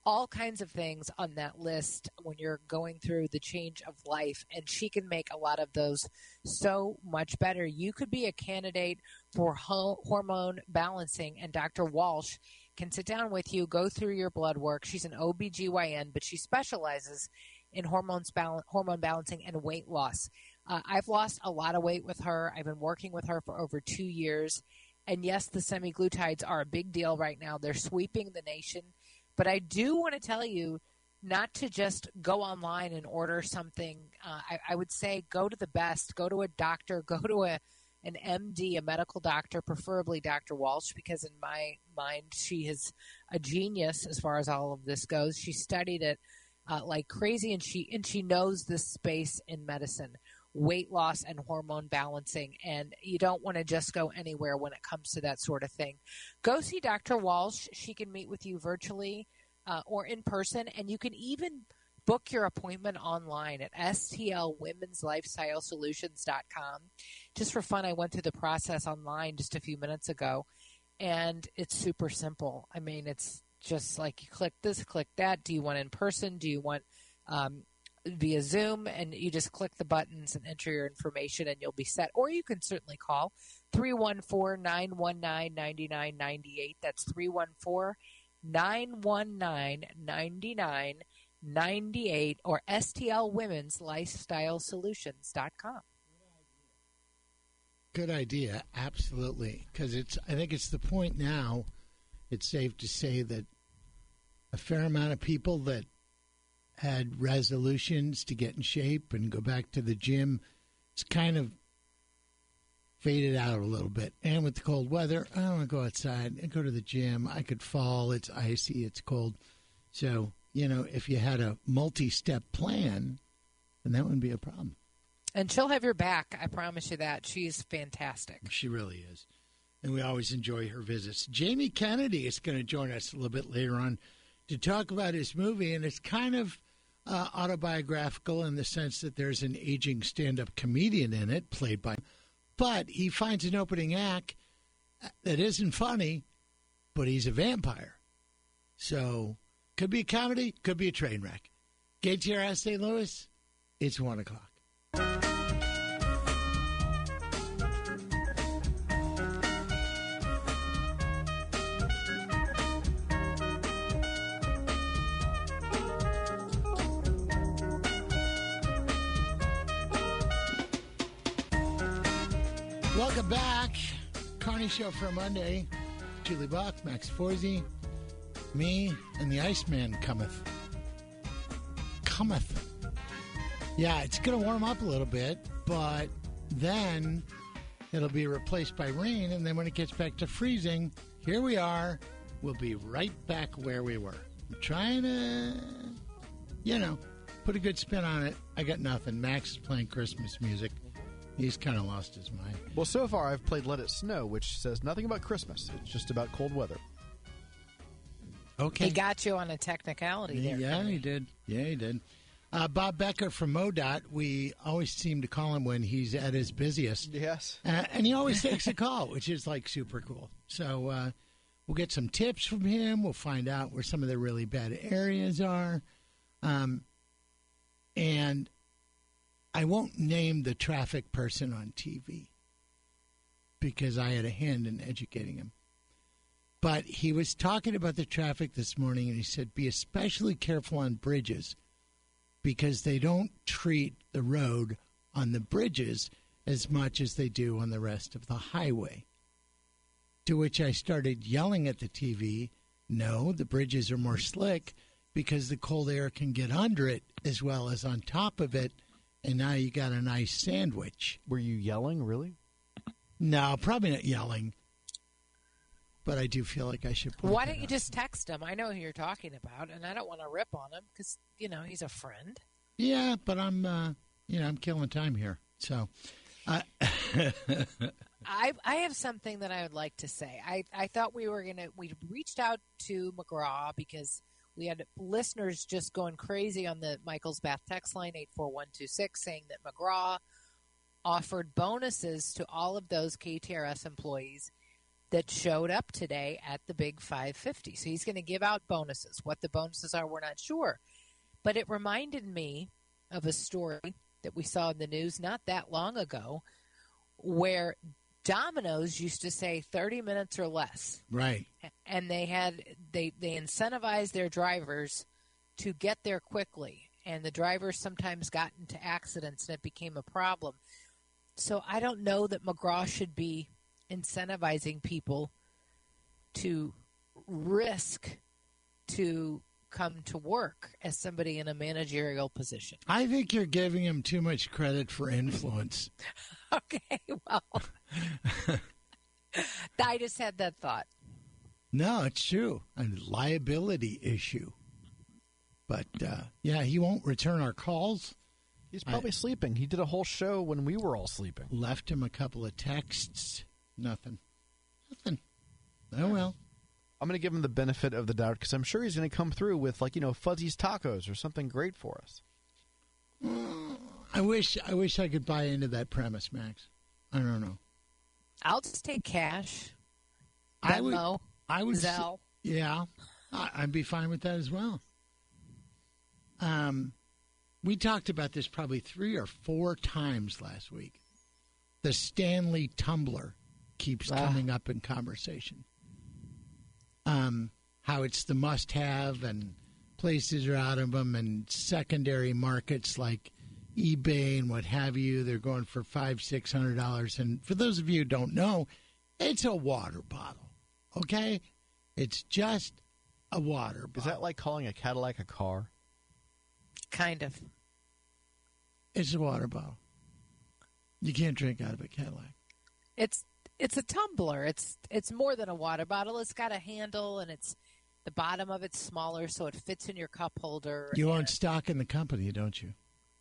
all kinds of things on that list when you're going through the change of life. And she can make a lot of those so much better. You could be a candidate for ho- hormone balancing and dr walsh can sit down with you go through your blood work. She's an obgyn but she specializes in hormones bal- hormone balancing and weight loss. Uh, i've lost a lot of weight with her. I've been working with her for over two years and yes the semaglutides are a big deal right now they're sweeping the nation but I do want to tell you not to just go online and order something. Uh, I, I would say go to the best, go to a doctor, go to a an MD, a medical doctor, preferably Dr. Walsh, because in my mind she is a genius as far as all of this goes. She studied it uh, like crazy, and she and she knows this space in medicine weight loss and hormone balancing and you don't want to just go anywhere when it comes to that sort of thing. Go see dr walsh. She can meet with you virtually uh, or in person and you can even book your appointment online at stlwomenslifestylesolutions.com just for fun i went through the process online just a few minutes ago and it's super simple. I mean it's just like you click this click that. Do you want in person? Do you want um, via Zoom, and you just click the buttons and enter your information, and you'll be set. Or you can certainly call 314 919 9998. That's 314 919 9998 or STLWomen'sLifestyleSolutions.com. Good idea, absolutely. Because it's, I think it's the point now. It's safe to say that a fair amount of people that had resolutions to get in shape and go back to the gym it's kind of faded out a little bit. And with the cold weather, I don't want to go outside and go to the gym. I could fall. It's icy. It's cold. So, you know, if you had a multi step plan, then that wouldn't be a problem. And she'll have your back. I promise you that. She's fantastic. She really is. And we always enjoy her visits. Jamie Kennedy is going to join us a little bit later on to talk about his movie. And it's kind of uh, autobiographical in the sense that there's an aging stand up comedian in it, played by. But he finds an opening act that isn't funny, but he's a vampire. So could be a comedy, could be a train wreck. KTRS St. Louis, it's 1 o'clock. Carney Show for Monday. Julie Buck, Max Forsey, me, and the Iceman cometh. Cometh. Yeah, it's going to warm up a little bit, but then it'll be replaced by rain, and then when it gets back to freezing, here we are. We'll be right back where we were. I'm trying to, you know, put a good spin on it. I got nothing. Max is playing Christmas music. He's kind of lost his mind. Well, so far I've played Let It Snow, which says nothing about Christmas. It's just about cold weather. Okay. He got you on a technicality there. Yeah, he did. Yeah, he did. Uh, Bob Becker from MoDOT, we always seem to call him when he's at his busiest. Yes. Uh, and he always takes a call, which is like super cool. So uh, we'll get some tips from him. We'll find out where some of the really bad areas are. Um, and I won't name the traffic person on TV because I had a hand in educating him. But he was talking about the traffic this morning, and he said, be especially careful on bridges because they don't treat the road on the bridges as much as they do on the rest of the highway. To which I started yelling at the TV, no, the bridges are more slick because the cold air can get under it as well as on top of it, and now you got a nice sandwich. Were you yelling, really? No, probably not yelling, but I do feel like I should. Why don't you out. just text him? I know who you're talking about, and I don't want to rip on him because you know he's a friend. Yeah, but I'm, uh, you know, I'm killing time here. So, uh, I I have something that I would like to say. I I thought we were gonna we reached out to McGraw because we had listeners just going crazy on the Michael's Bath text line eight four one two six saying that McGraw offered bonuses to all of those KTRS employees that showed up today at the Big 550. So he's going to give out bonuses. What the bonuses are, we're not sure. But it reminded me of a story that we saw in the news not that long ago where Domino's used to say 30 minutes or less. Right. and they had they they incentivized their drivers to get there quickly. And the drivers sometimes got into accidents and it became a problem. So i don't know that mcgraw should be incentivizing people to risk to come to work as somebody in a managerial position I think you're giving him too much credit for influence. okay well i just had that thought No, it's true. A liability issue. But uh, yeah, he won't return our calls. He's probably sleeping. He did a whole show when we were all sleeping. Left him a couple of texts. Nothing. Nothing. Oh well. I'm going to give him the benefit of the doubt because I'm sure he's going to come through with like you know Fuzzy's tacos or something great for us. I wish I wish I could buy into that premise, Max. I don't know. i'll just take cash I would. Venmo, I would. s- Zelle. Yeah, I, I'd be fine with that as well. Um, we talked about this probably three or four times last week. The Stanley tumbler keeps Ah. coming up in conversation. Um, how it's the must-have, and places are out of them, and secondary markets like eBay and what have you, they're going for five, six hundred dollars. And for those of you who don't know, it's a water bottle. Okay, it's just a water Is that like calling a Cadillac a car? kind of It's a water bottle. You can't drink out of a Cadillac. It's it's a tumbler. It's it's more than a water bottle. It's got a handle and it's the bottom of it's smaller so it fits in your cup holder. You own and stock in the company, don't you?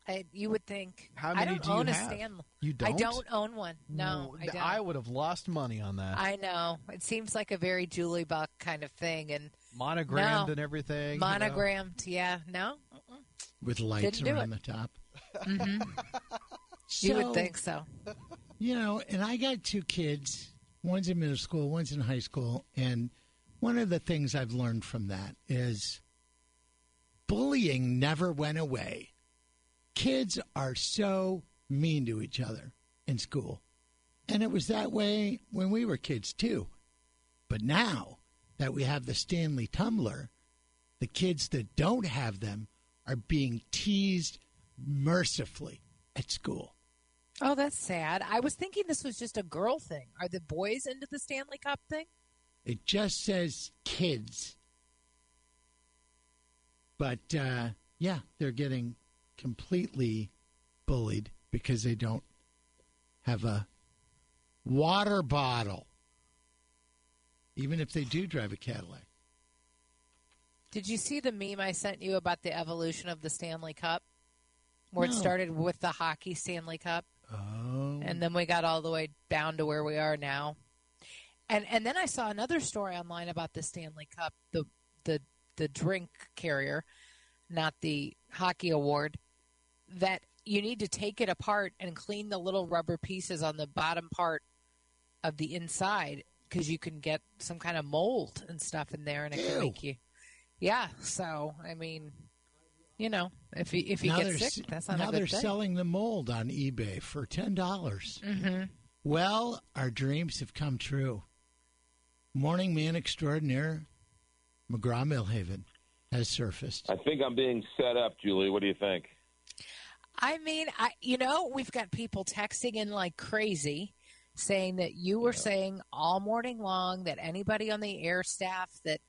I, you would think. How I many don't do you own a have? Stanley. You don't? I don't own one. No, I don't. I would have lost money on that. I know. It seems like a very Julie Buck kind of thing and Monogrammed No. and everything. you know? monogrammed. Yeah, no. Mm-mm. With lights Didn't around the top. hmm So, you would think so. You know, and I got two kids. One's in middle school, one's in high school. And one of the things I've learned from that is bullying never went away. Kids are so mean to each other in school. And it was that way when we were kids, too. But now that we have the Stanley Tumbler, the kids that don't have them are being teased mercifully at school. Oh, that's sad. I was thinking this was just a girl thing. Are the boys into the Stanley Cup thing? It just says kids. But uh, yeah, they're getting completely bullied because they don't have a water bottle, even if they do drive a Cadillac. Did you see the meme I sent you about the evolution of the Stanley Cup? Where it started with the hockey Stanley Cup Oh, and then we got all the way down to where we are now. And and then I saw another story online about the Stanley Cup, the the the drink carrier, not the hockey award, that you need to take it apart and clean the little rubber pieces on the bottom part of the inside because you can get some kind of mold and stuff in there and it Ew. can make you yeah so i mean you know if you if you now get they're, sick that's not now a they're thing selling the mold on eBay for ten dollars. hmm Well, our dreams have come true. Morning man extraordinaire, McGraw Milhaven, has surfaced. I think I'm being set up, Julie. What do you think? I mean, I you know, we've got people texting in like crazy saying that you were saying all morning long that anybody on the air staff that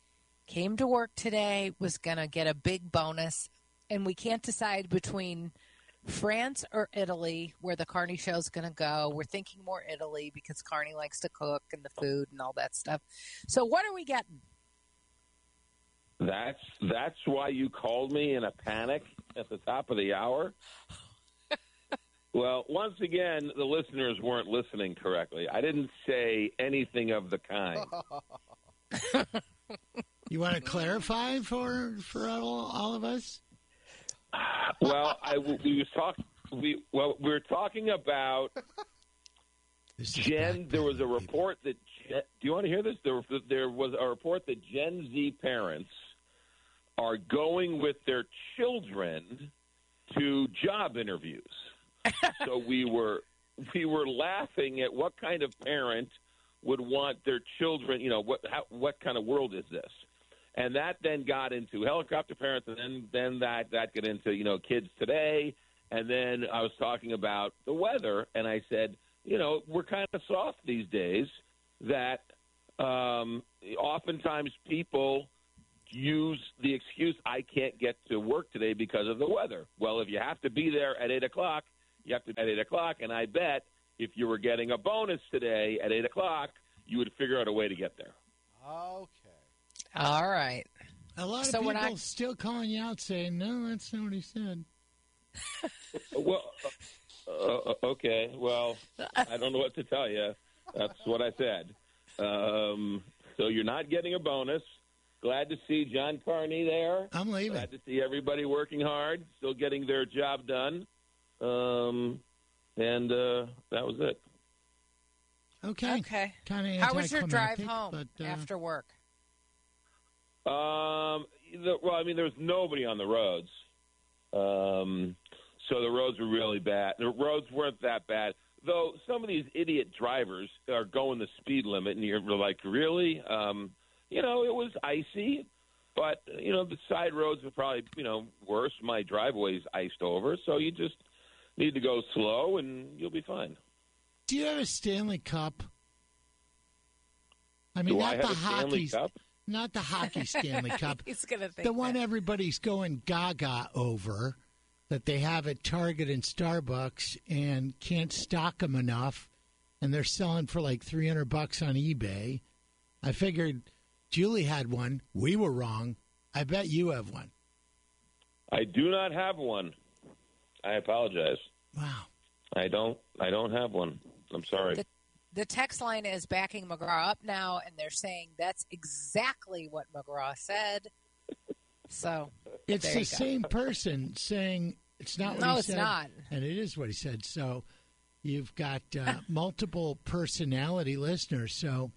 came to work today was going to get a big bonus and we can't decide between France or Italy where the Carney show is going to go. We're thinking more Italy because Carney likes to cook and the food and all that stuff. So what are we getting? That's that's why you called me in a panic at the top of the hour. well, once again, the listeners weren't listening correctly. I didn't say anything of the kind. You want to clarify for for all, all of us? Well, I we was talk we well we were talking about Gen. There was a report that Gen, do you want to hear this? There, there was a report that Gen Z parents are going with their children to job interviews. so we were we were laughing at what kind of parent would want their children. You know what how, what kind of world is this? And that then got into helicopter parents, and then then that that got into you know kids today. And then I was talking about the weather, and I said, you know, we're kind of soft these days. That um, oftentimes people use the excuse, "I can't get to work today because of the weather." Well, if you have to be there at eight o'clock, you have to be at eight o'clock. And I bet if you were getting a bonus today at eight o'clock, you would figure out a way to get there. Okay. All right. A lot of So we're people not- still calling you out saying, "No, that's not what he said." Well, uh, uh, okay. Well, I don't know what to tell you. That's what I said. Um, so you're not getting a bonus. Glad to see John Carney there. I'm leaving. Glad to see everybody working hard, still getting their job done. Um, and uh, that was it. Okay. Okay. Kind of How was your drive home but, uh, after work? Um, the, well, I mean, there's nobody on the roads, um, so the roads were really bad. The roads weren't that bad, though. Some of these idiot drivers are going the speed limit, and you're like, really? Um, you know, it was icy, but you know, the side roads are probably you know worse. My driveway's iced over, so you just need to go slow, and you'll be fine. Do you have a Stanley Cup? I mean, Do not I the hockey, Cup? Not the hockey Stanley Cup. He's gonna think The one that. everybody's going gaga over. that they have at Target and Starbucks and can't stock them enough, and they're selling for like 300 bucks on eBay. I figured Julie had one. We were wrong. I bet you have one. I do not have one. I apologize. Wow. I don't. I don't have one. I'm sorry. The, the text line is backing McGraw up now, and they're saying that's exactly what McGraw said. So It's the go. same person saying it's not what No, he it's said, not. and it is what he said. So you've got uh, multiple personality listeners. So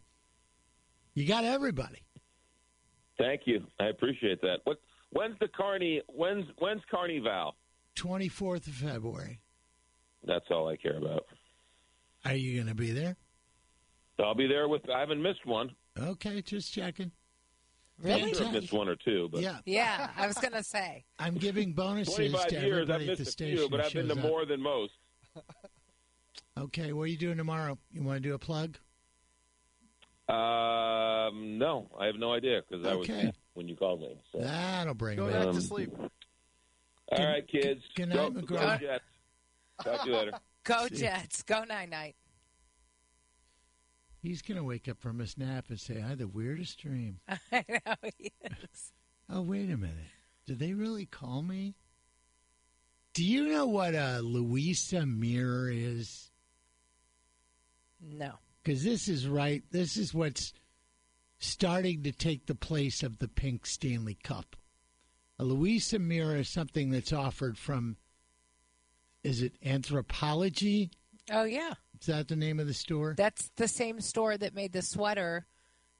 you got everybody. Thank you. I appreciate that. What? When's the carney? When's when's Carnival? 24th of February. That's all I care about. Are you going to be there? I'll be there with. I haven't missed one. Okay, just checking. Really? I'm sure I've missed one or two, but Yeah, Yeah, I was going to say. I'm giving bonuses 25 to years I've at the missed a station. few, but I've been to up. more than most. Okay, what are you doing tomorrow? You want to do a plug? Um, no, I have no idea because I was Okay. sick when you called me. So. That'll bring Go it back back. Um, to sleep. All right, kids. good go, night, go McGraw. Jets. Talk to you later. Go See. Jets. Go night night. He's going to wake up from his nap and say, I had the weirdest dream. I know he is. Oh, wait a minute. Did they really call me? Do you know what a Louisa mirror is? No. Because this is right. This is what's starting to take the place of the pink Stanley Cup. A Louisa mirror is something that's offered from, is it Anthropologie? Oh yeah, Is that the name of the store? that's the same store that made the sweater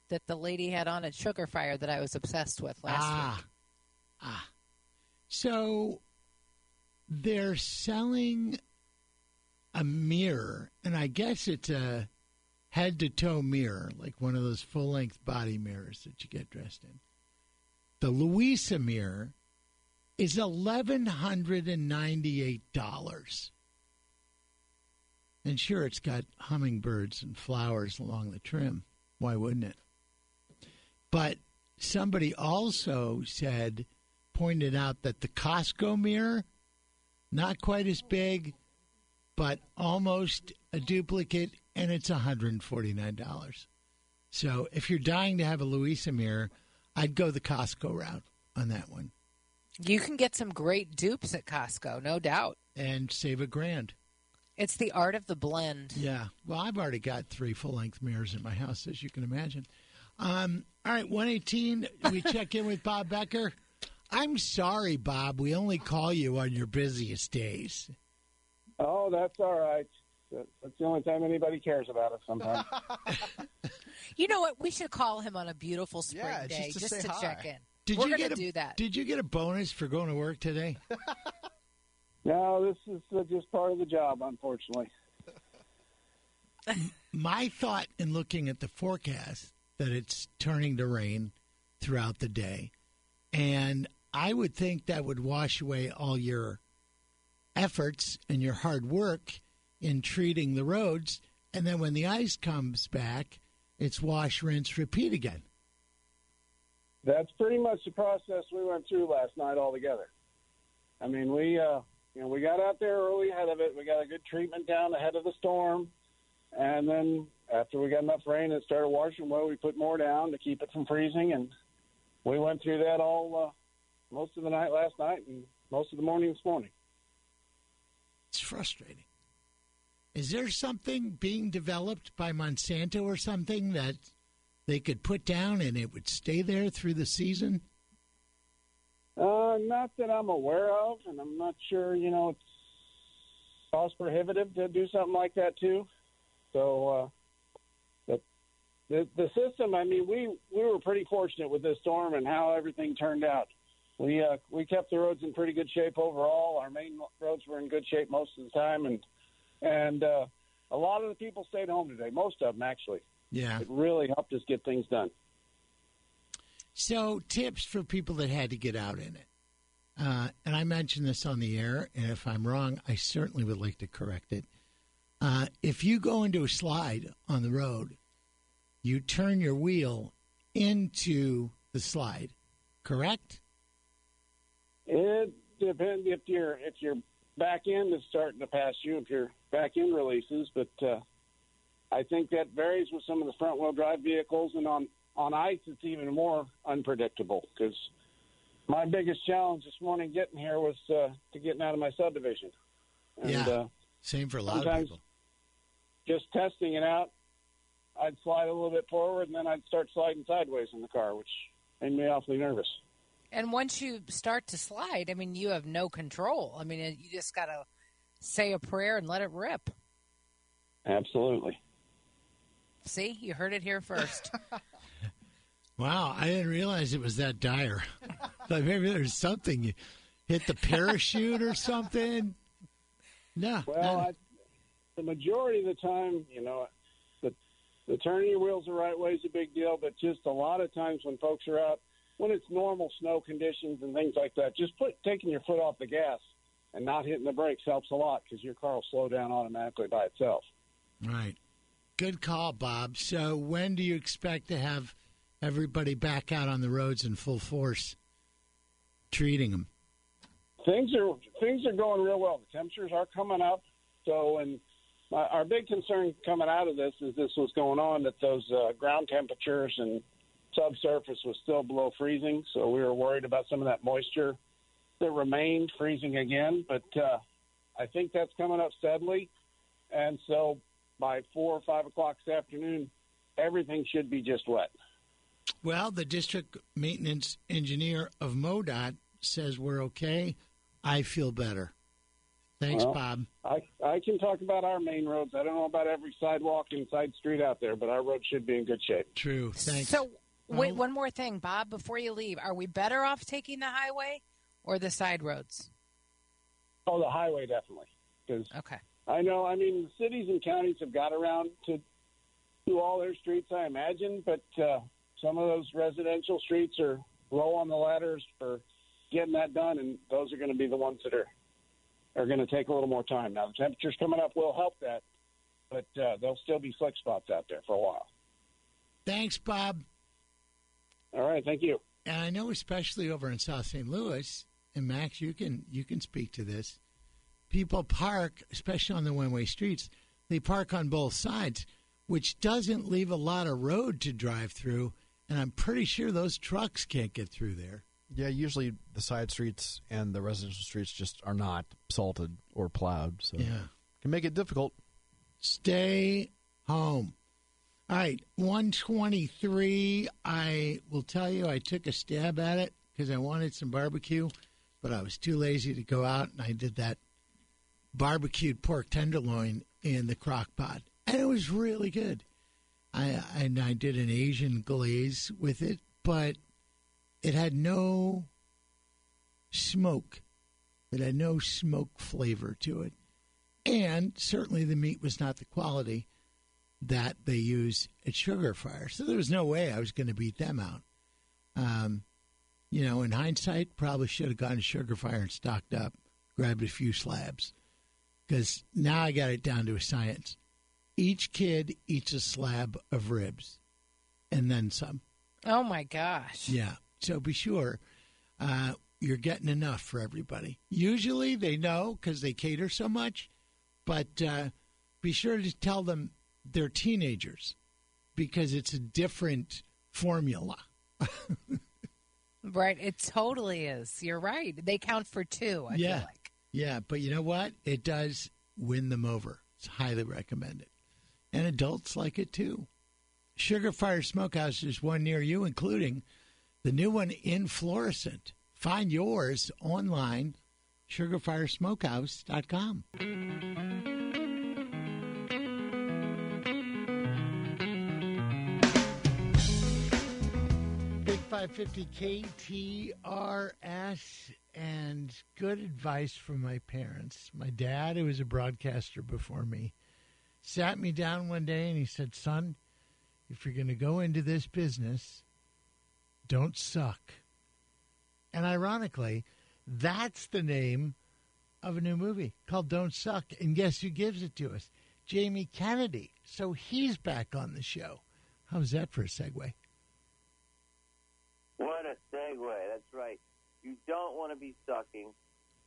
that the lady had on at Sugar Fire that I was obsessed with last ah, week. ah. So they're selling a mirror, and I guess it's a head to toe mirror, like one of those full length body mirrors that you get dressed in. The Louisa mirror is eleven hundred and ninety eight dollars. And sure, it's got hummingbirds and flowers along the trim. Why wouldn't it? But somebody also said, pointed out that the Costco mirror, not quite as big, but almost a duplicate, and it's $149. So if you're dying to have a Louisa mirror, I'd go the Costco route on that one You can get some great dupes at Costco, no doubt. and save a grand. It's the art of the blend. Yeah. Well, I've already got three full length mirrors in my house, as you can imagine. Um, all right, 118, we check in with Bob Becker. I'm sorry, Bob. We only call you on your busiest days. Oh, that's all right. That's the only time anybody cares about us sometimes. You know what? We should call him on a beautiful spring Yeah, just day to just to check in. Did We're you gonna get a, do that. Did you get a bonus for going to work today? no, this is uh, just part of the job, unfortunately. My thought in looking at the forecast that it's turning to rain throughout the day, and I would think that would wash away all your efforts and your hard work in treating the roads, and then when the ice comes back, it's wash, rinse, repeat again. That's pretty much the process we went through last night altogether. I mean, we uh, you know we got out there early ahead of it. We got a good treatment down ahead of the storm, and then after we got enough rain, it started washing. Well, we put more down to keep it from freezing, and we went through that all uh, most of the night last night and most of the morning this morning. It's frustrating. Is there something being developed by Monsanto or something that they could put down and it would stay there through the season? Uh, not that I'm aware of, and I'm not sure. You know, it's cost prohibitive to do something like that too. So, uh, the the the system. I mean, we we were pretty fortunate with this storm and how everything turned out. We uh, we kept the roads in pretty good shape overall. Our main roads were in good shape most of the time, and and uh, a lot of the people stayed home today. Most of them actually. Yeah. It really helped us get things done. So, tips for people that had to get out in it. Uh, and I mentioned this on the air, and if I'm wrong, I certainly would like to correct it. Uh, if you go into a slide on the road, you turn your wheel into the slide, correct? It depends if your if your back end is starting to pass you, if your back end releases. But uh, I think that varies with some of the front wheel drive vehicles, and on on ice it's even more unpredictable because my biggest challenge this morning getting here was uh, to getting out of my subdivision. And, Yeah. Uh, Same for a lot of people. just testing it out, I'd slide a little bit forward, and then I'd start sliding sideways in the car, which made me awfully nervous. And once you start to slide, I mean, you have no control. I mean, you just got to say a prayer and let it rip. Absolutely. See, you heard it here first. Wow, I didn't realize it was that dire. like maybe there's something you hit the parachute or something. No, Well. I, the majority of the time, you know, the the turning your wheels the right way is a big deal, but just a lot of times when folks are out, when it's normal snow conditions and things like that, just put taking your foot off the gas and not hitting the brakes helps a lot because your car will slow down automatically by itself. right. Good call, Bob. So when do you expect to have everybody back out on the roads in full force, treating them? things are things are going real well. The temperatures are coming up. So, and our big concern coming out of this is this was going on that those uh, ground temperatures and subsurface was still below freezing. So we were worried about some of that moisture that remained freezing again. But uh, I think that's coming up steadily, and so by four or five o'clock this afternoon, everything should be just wet. Well, the district maintenance engineer of MoDOT says we're okay. I feel better. Thanks, Well, Bob. I I can talk about our main roads. I don't know about every sidewalk and side street out there, but our road should be in good shape. True. Thanks. so, wait, one more thing, Bob, before you leave. Are we better off taking the highway or the side roads? Oh, the highway definitely. Because Okay. I know, I mean, the cities and counties have got around to do all their streets, I imagine, but uh, some of those residential streets are low on the ladders for getting that done, and those are going to be the ones that are are going to take a little more time. Now, the temperatures coming up will help that, but uh, there'll still be slick spots out there for a while. Thanks, Bob. All right, thank you. And I know, especially over in South St. Louis, and Max, you can you can speak to this. People park, especially on the one-way streets. They park on both sides, which doesn't leave a lot of road to drive through. And I'm pretty sure those trucks can't get through there. Yeah, usually the side streets and the residential streets just are not salted or plowed, so Yeah. can make it difficult. Stay home. All right, 123. I will tell you, I took a stab at it because I wanted some barbecue, but I was too lazy to go out, and I did that barbecued pork tenderloin in the crock pot, and it was really good. I and I did an Asian glaze with it, but it had no smoke. It had no smoke flavor to it. And certainly the meat was not the quality that they use at Sugar Fire. So there was no way I was going to beat them out. Um, you know, in hindsight, probably should have gone to Sugar Fire and stocked up, grabbed a few slabs. Because now I got it down to a science. Each kid eats a slab of ribs and then some. Oh my gosh. Yeah. So be sure uh, you're getting enough for everybody. Usually they know because they cater so much, but uh, be sure to tell them they're teenagers because it's a different formula. Right. It totally is. You're right. They count for two, I yeah. feel like. Yeah. But you know what? It does win them over. It's highly recommended. And adults like it too. Sugar Fire Smokehouse is one near you, including the new one in Florissant. Find yours online, sugarfiresmokehouse.com. Big 550 KTRS and good advice from my parents. My dad, who was a broadcaster before me, sat me down one day and he said, Son, if you're going to go into this business, don't suck. And ironically, that's the name of a new movie called Don't Suck. And guess who gives it to us? Jamie Kennedy. So he's back on the show. How's that for a segue? What a segue. That's right. You don't want to be sucking.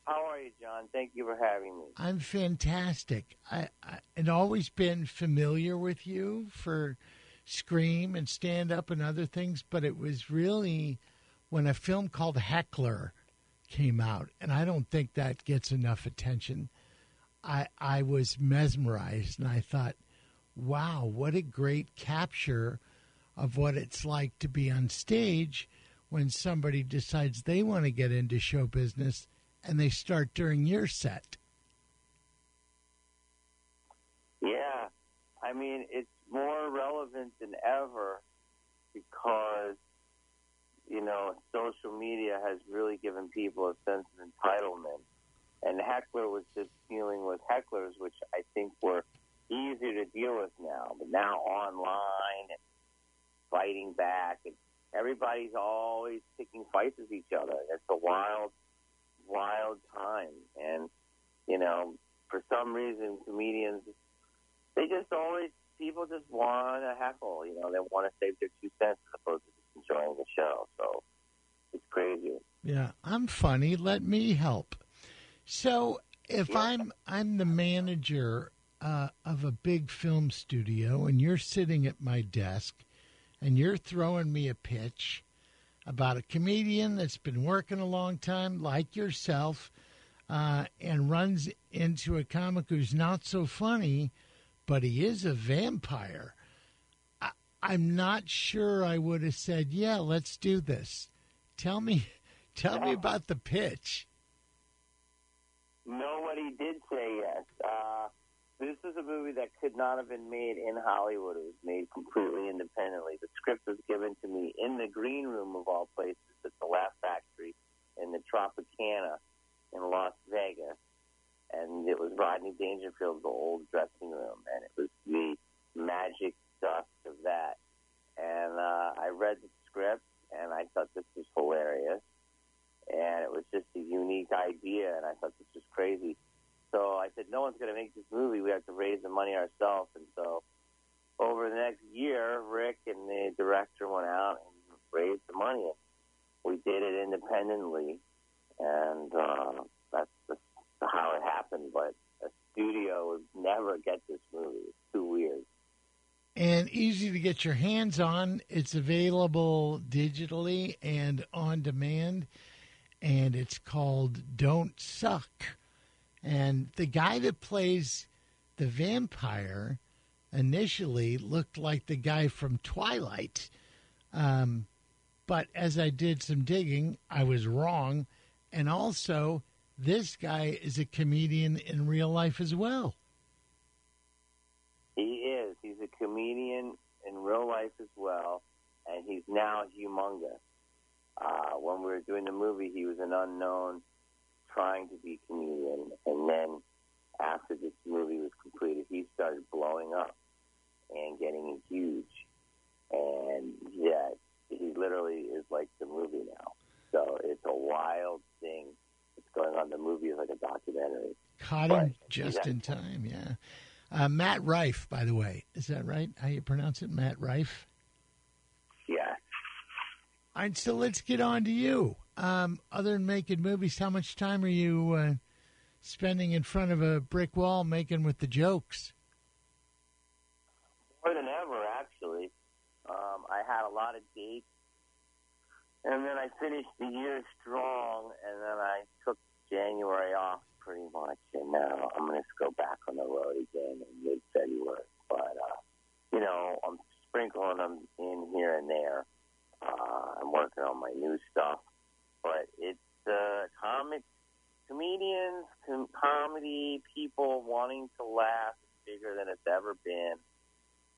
How are you, John? Thank you for having me. I'm fantastic. I, I had always been familiar with you for Scream and stand up and other things, but it was really when a film called Heckler came out, and I don't think that gets enough attention. I I was mesmerized, and I thought, wow, what a great capture of what it's like to be on stage when somebody decides they want to get into show business and they start during your set. Yeah, I mean it's more relevant than ever because you know social media has really given people a sense of entitlement, and Heckler was just dealing with hecklers, which I think were easier to deal with now, but now online and fighting back and everybody's always picking fights with each other. It's a wild wild time. And, you know, for some reason, comedians, they just always, people just want to heckle. You know, they want to save their two cents as opposed to just enjoying the show. So it's crazy. Yeah, I'm funny. Let me help. So if yeah. I'm I'm the manager uh, of a big film studio, and you're sitting at my desk, and you're throwing me a pitch, about a comedian that's been working a long time, like yourself, uh, and runs into a comic who's not so funny, but he is a vampire. I, I'm not sure I would have said, "Yeah, let's do this." Tell me, tell me about the pitch. Nobody did say this is a movie that could not have been made in Hollywood. It was made completely independently. The script was given to me in the green room of all places at the Laugh Factory in the Tropicana in Las Vegas. And it was Rodney Dangerfield's old dressing room. And it was the magic dust of that. And uh, I read the script and I thought this was hilarious. And it was just a unique idea. And I thought this was crazy so I said, no one's going to make this movie. We have to raise the money ourselves. And so over the next year, Rick and the director went out and raised the money. We did it independently, and uh, that's the, how it happened. But a studio would never get this movie. It's too weird. And easy to get your hands on. It's available digitally and on demand, and it's called Don't Suck. And the guy that plays the vampire initially looked like the guy from Twilight. Um, but as I did some digging, I was wrong. And also, this guy is a comedian in real life as well. He is. He's a comedian in real life as well. And he's now humongous. Uh, when we were doing the movie, he was an unknown trying to be a comedian, and then after this movie was completed, he started blowing up and getting huge. And yeah, he literally is like the movie now. So it's a wild thing that's going on. The movie is like a documentary. Caught him but, just in time, yeah. Uh, Matt Rife, by the way, is that right? How you pronounce it, Matt Rife? Yeah. All right, so let's get on to you um, other than making movies, how much time are you uh, spending in front of a brick wall making with the jokes? More than ever, actually. Um, I had a lot of dates, and then I finished the year strong, and then I took January off pretty much, and now I'm going to go back on the road again in mid February. But uh, you know, I'm sprinkling them in here and there. Uh, I'm working on my new stuff but it's uh, comic comedians, com- comedy people wanting to laugh is bigger than it's ever been,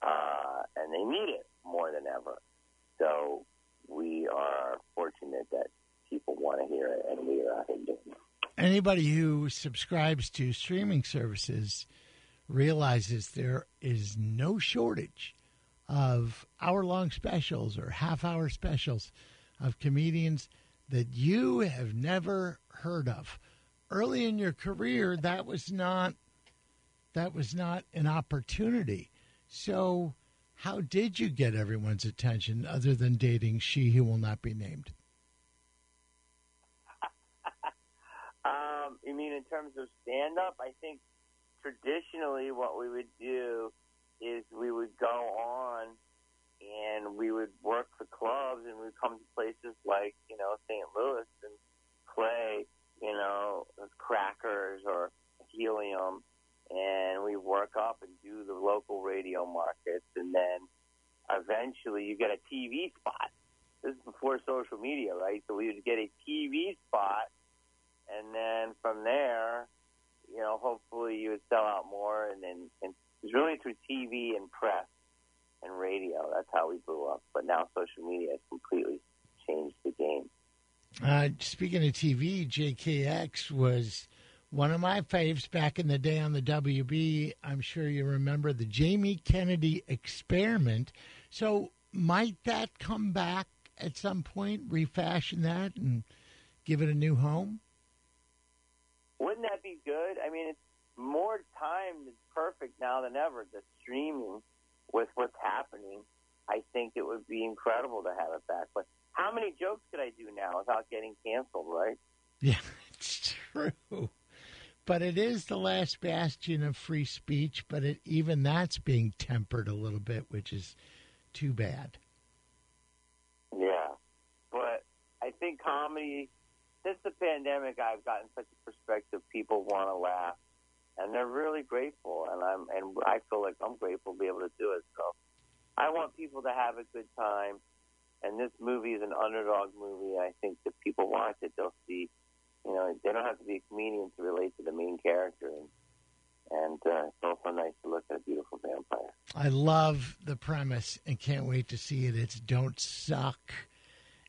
uh, and they need it more than ever. So we are fortunate that people want to hear it, and we are out here doing it. Anybody who subscribes to streaming services realizes there is no shortage of hour long specials or half hour specials of comedians that you have never heard of. Early in your career, that was not that was not an opportunity. So, how did you get everyone's attention other than dating she who will not be named? um, you mean in terms of stand up, I think traditionally what we would do is we would go on and we would work the clubs and we'd come to places like, you know, St. Louis and play, you know, crackers or helium and we work up and do the local radio markets and then eventually you get a TV spot. This is before social media, right? So we would get a TV spot and then from there, you know, hopefully you would sell out more and then and it's really through TV and press and radio. That's how we blew up. But now social media has completely changed the game. Uh, speaking of TV, JKX was one of my faves back in the day on the WB. I'm sure you remember the Jamie Kennedy experiment. So, might that come back at some point, refashion that, and give it a new home? Wouldn't that be good? I mean, it's more time is perfect now than ever. The streaming with what's happening, I think it would be incredible to have it back. But how many jokes could I do now without getting canceled, right? Yeah, it's true. But it is the last bastion of free speech, but it, even that's being tempered a little bit, which is too bad. Yeah. But I think comedy, since the pandemic, I've gotten such a perspective. People want to laugh, and they're really grateful, and I'm and I feel like I'm grateful to be able to do it. So I want people to have a good time and this movie is an underdog movie. I think that people watch it, they'll see, you know, they don't have to be a comedian to relate to the main character, and and uh, it's also nice to look at a beautiful vampire. I love the premise and can't wait to see it. It's Don't Suck,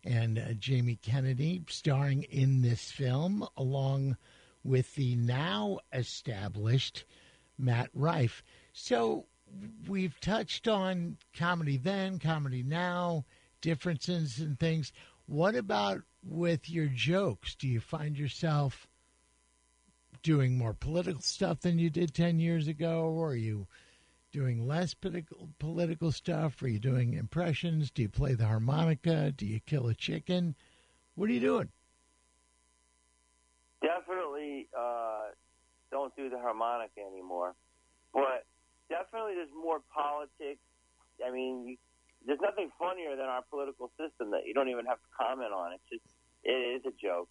and uh, Jamie Kennedy starring in this film along with the now established Matt Rife. So we've touched on comedy then, comedy now differences and things. What about with your jokes? Do you find yourself doing more political stuff than you did 10 years ago? Or are you doing less political, political stuff? Are you doing impressions? Do you play the harmonica? Do you kill a chicken? What are you doing? Definitely uh, don't do the harmonica anymore. But definitely there's more politics. I mean, there's nothing funnier than our political system that you don't even have to comment on. It's just it is a joke,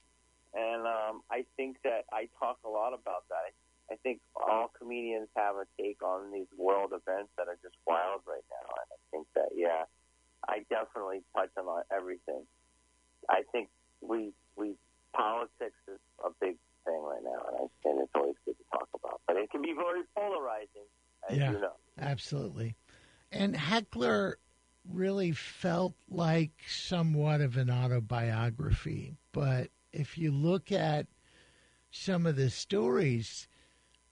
and um, I think that I talk a lot about that. I think all comedians have a take on these world events that are just wild right now, and I think that yeah, I definitely touch on everything. I think we we politics is a big thing right now, and, I, and it's always good to talk about. But it can be very polarizing, as yeah, you know. Absolutely. And Heckler really felt like somewhat of an autobiography. But if you look at some of the stories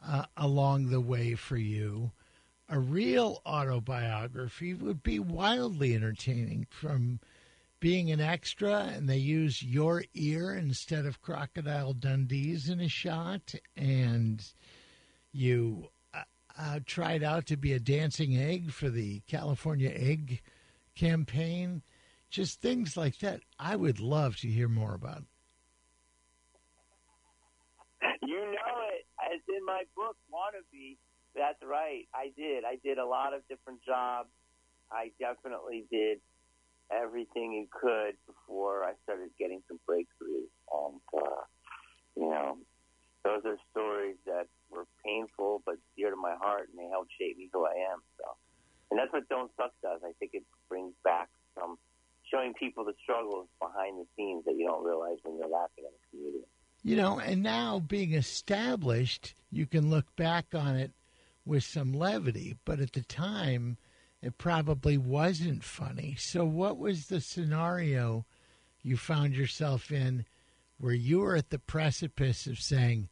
uh, along the way for you, a real autobiography would be wildly entertaining from being an extra and they use your ear instead of crocodile dundee's in a shot and you uh, uh, tried out to be a dancing egg for the california egg campaign, just things like that. I would love to hear more about. You know it. It's in my book, Wannabe. That's right. I did. I did a lot of different jobs. I definitely did everything you could before I started getting some breakthroughs. And, uh, you know, those are stories that were painful but dear to my heart, and they helped shape me who I am. So and that's what Don't Suck does. I think it brings back some showing people the struggles behind the scenes that you don't realize when you're laughing at a comedian. You know, and now being established, you can look back on it with some levity, but at the time, it probably wasn't funny. So, what was the scenario you found yourself in where you were at the precipice of saying,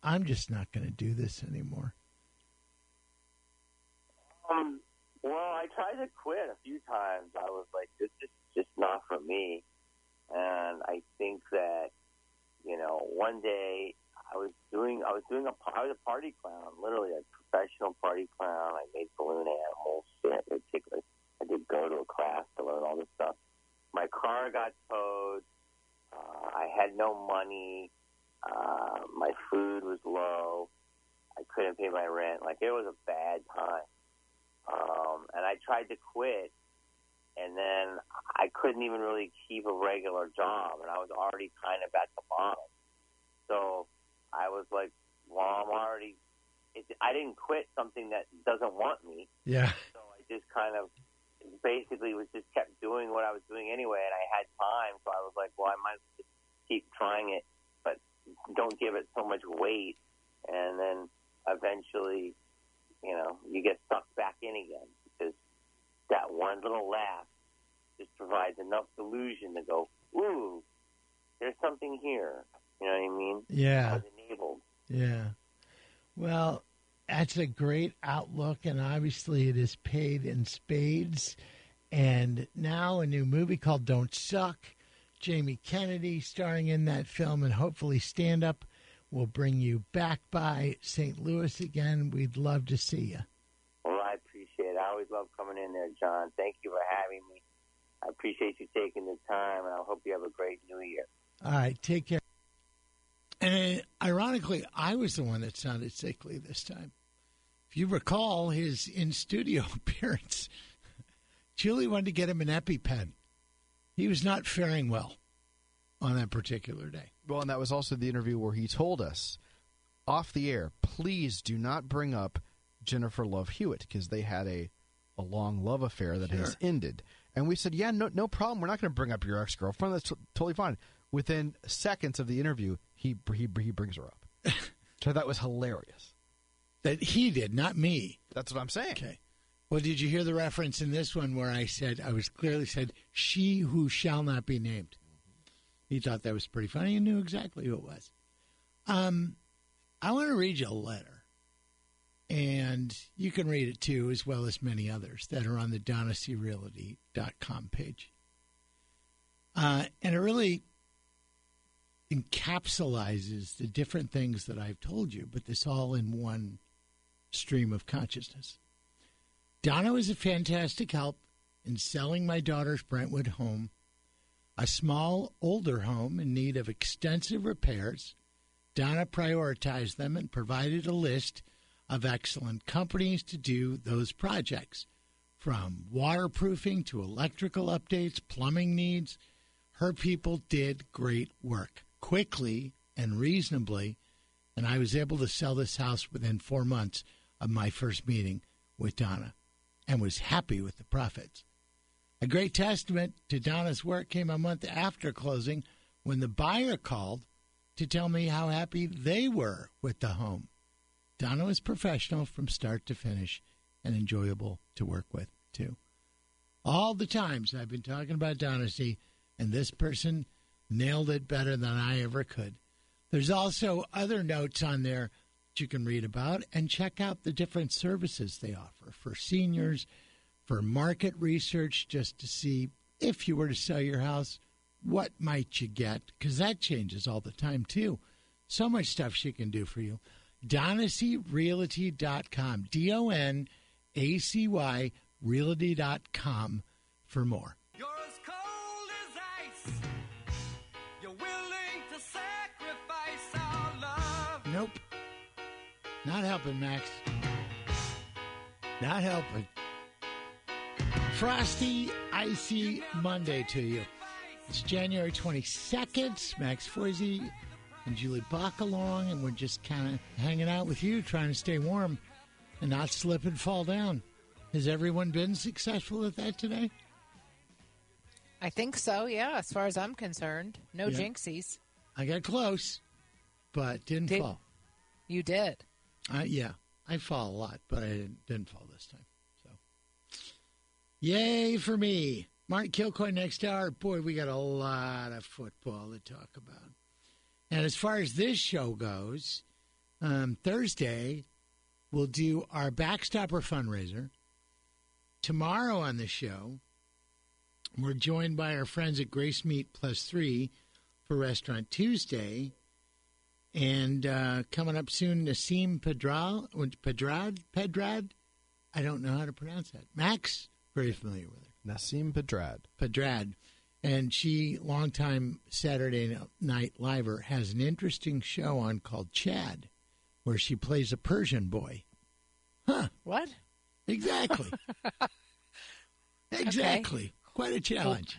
I'm just not going to do this anymore? Um, well, I tried to quit a few times. I was like, this is just not for me. And I think that, you know, one day I was doing, I was doing a, I was a party clown, literally a professional party clown. I made balloon animals, shit, ridiculous. I did go to a class to learn all this stuff. My car got towed. Uh, I had no money. Uh, my food was low. I couldn't pay my rent. Like it was a bad time. Um, and I tried to quit, and then I couldn't even really keep a regular job, and I was already kind of at the bottom. So I was like, well, I'm already. It, I didn't quit something that doesn't want me. Yeah. So I just kind of basically was just kept doing what I was doing anyway, and I had time, so I was like, well, I might just keep trying it, but don't give it so much weight, and then eventually, you know, you get sucked back in again because that one little laugh just provides enough delusion to go, ooh, there's something here. You know what I mean? I Yeah. was enabled. Yeah. Well, that's a great outlook, and obviously it is paid in spades. And now a new movie called Don't Suck. Jamie Kennedy starring in that film, and hopefully stand up will bring you back by St. Louis again. We'd love to see you. Well, I appreciate it. I always love coming in there, John. Thank you for having me. I appreciate you taking the time, and I hope you have a great new year. All right, take care. And ironically, I was the one that sounded sickly this time. If you recall his in studio appearance, Julie wanted to get him an EpiPen. He was not faring well on that particular day. Well, and that was also the interview where he told us off the air, please do not bring up Jennifer Love Hewitt because they had a, a long love affair that has ended. And we said, yeah, no, no problem. We're not going to bring up your ex girlfriend. That's t- totally fine. Within seconds of the interview, he he, he brings her up. so that was hilarious. That he did, not me. That's what I'm saying. Okay. Well, did you hear the reference in this one where I said, I was clearly said, she who shall not be named? He thought that was pretty funny and knew exactly who it was. Um, I want to read you a letter. And you can read it too, as well as many others that are on the DonnaCRealty.com page. Uh, and it really encapsulizes the different things that I've told you, but this all in one stream of consciousness. Donna was a fantastic help in selling my daughter's Brentwood home, a small, older home in need of extensive repairs. Donna prioritized them and provided a list of excellent companies to do those projects, from waterproofing to electrical updates, plumbing needs. Her people did great work quickly and reasonably, and I was able to sell this house within four months of my first meeting with Donna and was happy with the profits. A great testament to Donna's work came a month after closing when the buyer called to tell me how happy they were with the home. Donna was professional from start to finish and enjoyable to work with, too. All the times I've been talking about C, and this person nailed it better than I ever could. There's also other notes on there you can read about and check out the different services they offer for seniors, for market research, just to see if you were to sell your house, what might you get? Because that changes all the time, too. So much stuff she can do for you. DonnacyRealty.com. D O N A C Y Realty.com for more. Not helping, Max. Not helping. Frosty, icy Monday to you. It's January 22nd. Max Foisey and Julie Buck along, and we're just kind of hanging out with you, trying to stay warm and not slip and fall down. Has everyone been successful at that today? I think so, yeah, as far as I'm concerned. No Yeah. jinxies. I got close, but didn't Did- fall. You did. Uh, yeah, I fall a lot, but I didn't, didn't fall this time. So, yay for me. Mark Kilcoyne next hour. Boy, we got a lot of football to talk about. And as far as this show goes, um, Thursday we'll do our Backstopper fundraiser. Tomorrow on the show, we're joined by our friends at Grace Meat Plus Three for Restaurant Tuesday. And uh, coming up soon, Nasim Pedral, Pedrad, Pedrad. I don't know how to pronounce that. Max, very familiar with her. Nasim Pedrad. Pedrad and she, longtime Saturday Night Liver, has an interesting show on called Chad, where she plays a Persian boy. Huh? What? Exactly. exactly. Quite a challenge.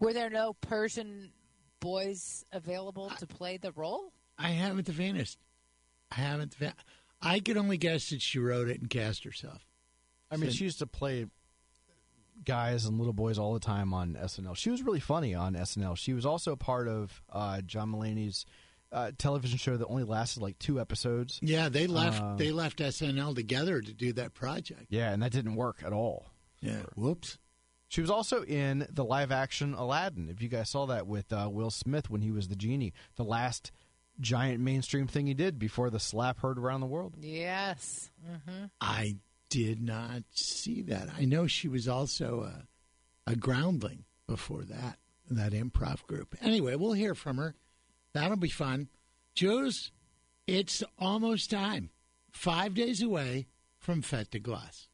Were there no Persian boys available to play the role? I haven't the faintest. I haven't. The I could only guess that she wrote it and cast herself. I mean, So- she used to play guys and little boys all the time on SNL. She was really funny on SNL. She was also part of uh, John Mulaney's uh, television show that only lasted like two episodes. Yeah, they left. Um, they left SNL together to do that project. Yeah, and that didn't work at all. Yeah. Whoops. She was also in the live action Aladdin. If you guys saw that with uh, Will Smith when he was the genie, the last giant mainstream thing he did before the slap heard around the world. Yes. hmm I did not see that. I know she was also a, a groundling before that, that improv group. Anyway, we'll hear from her. That'll be fun. Joe's, it's almost time. Five days away from Fête de Glace.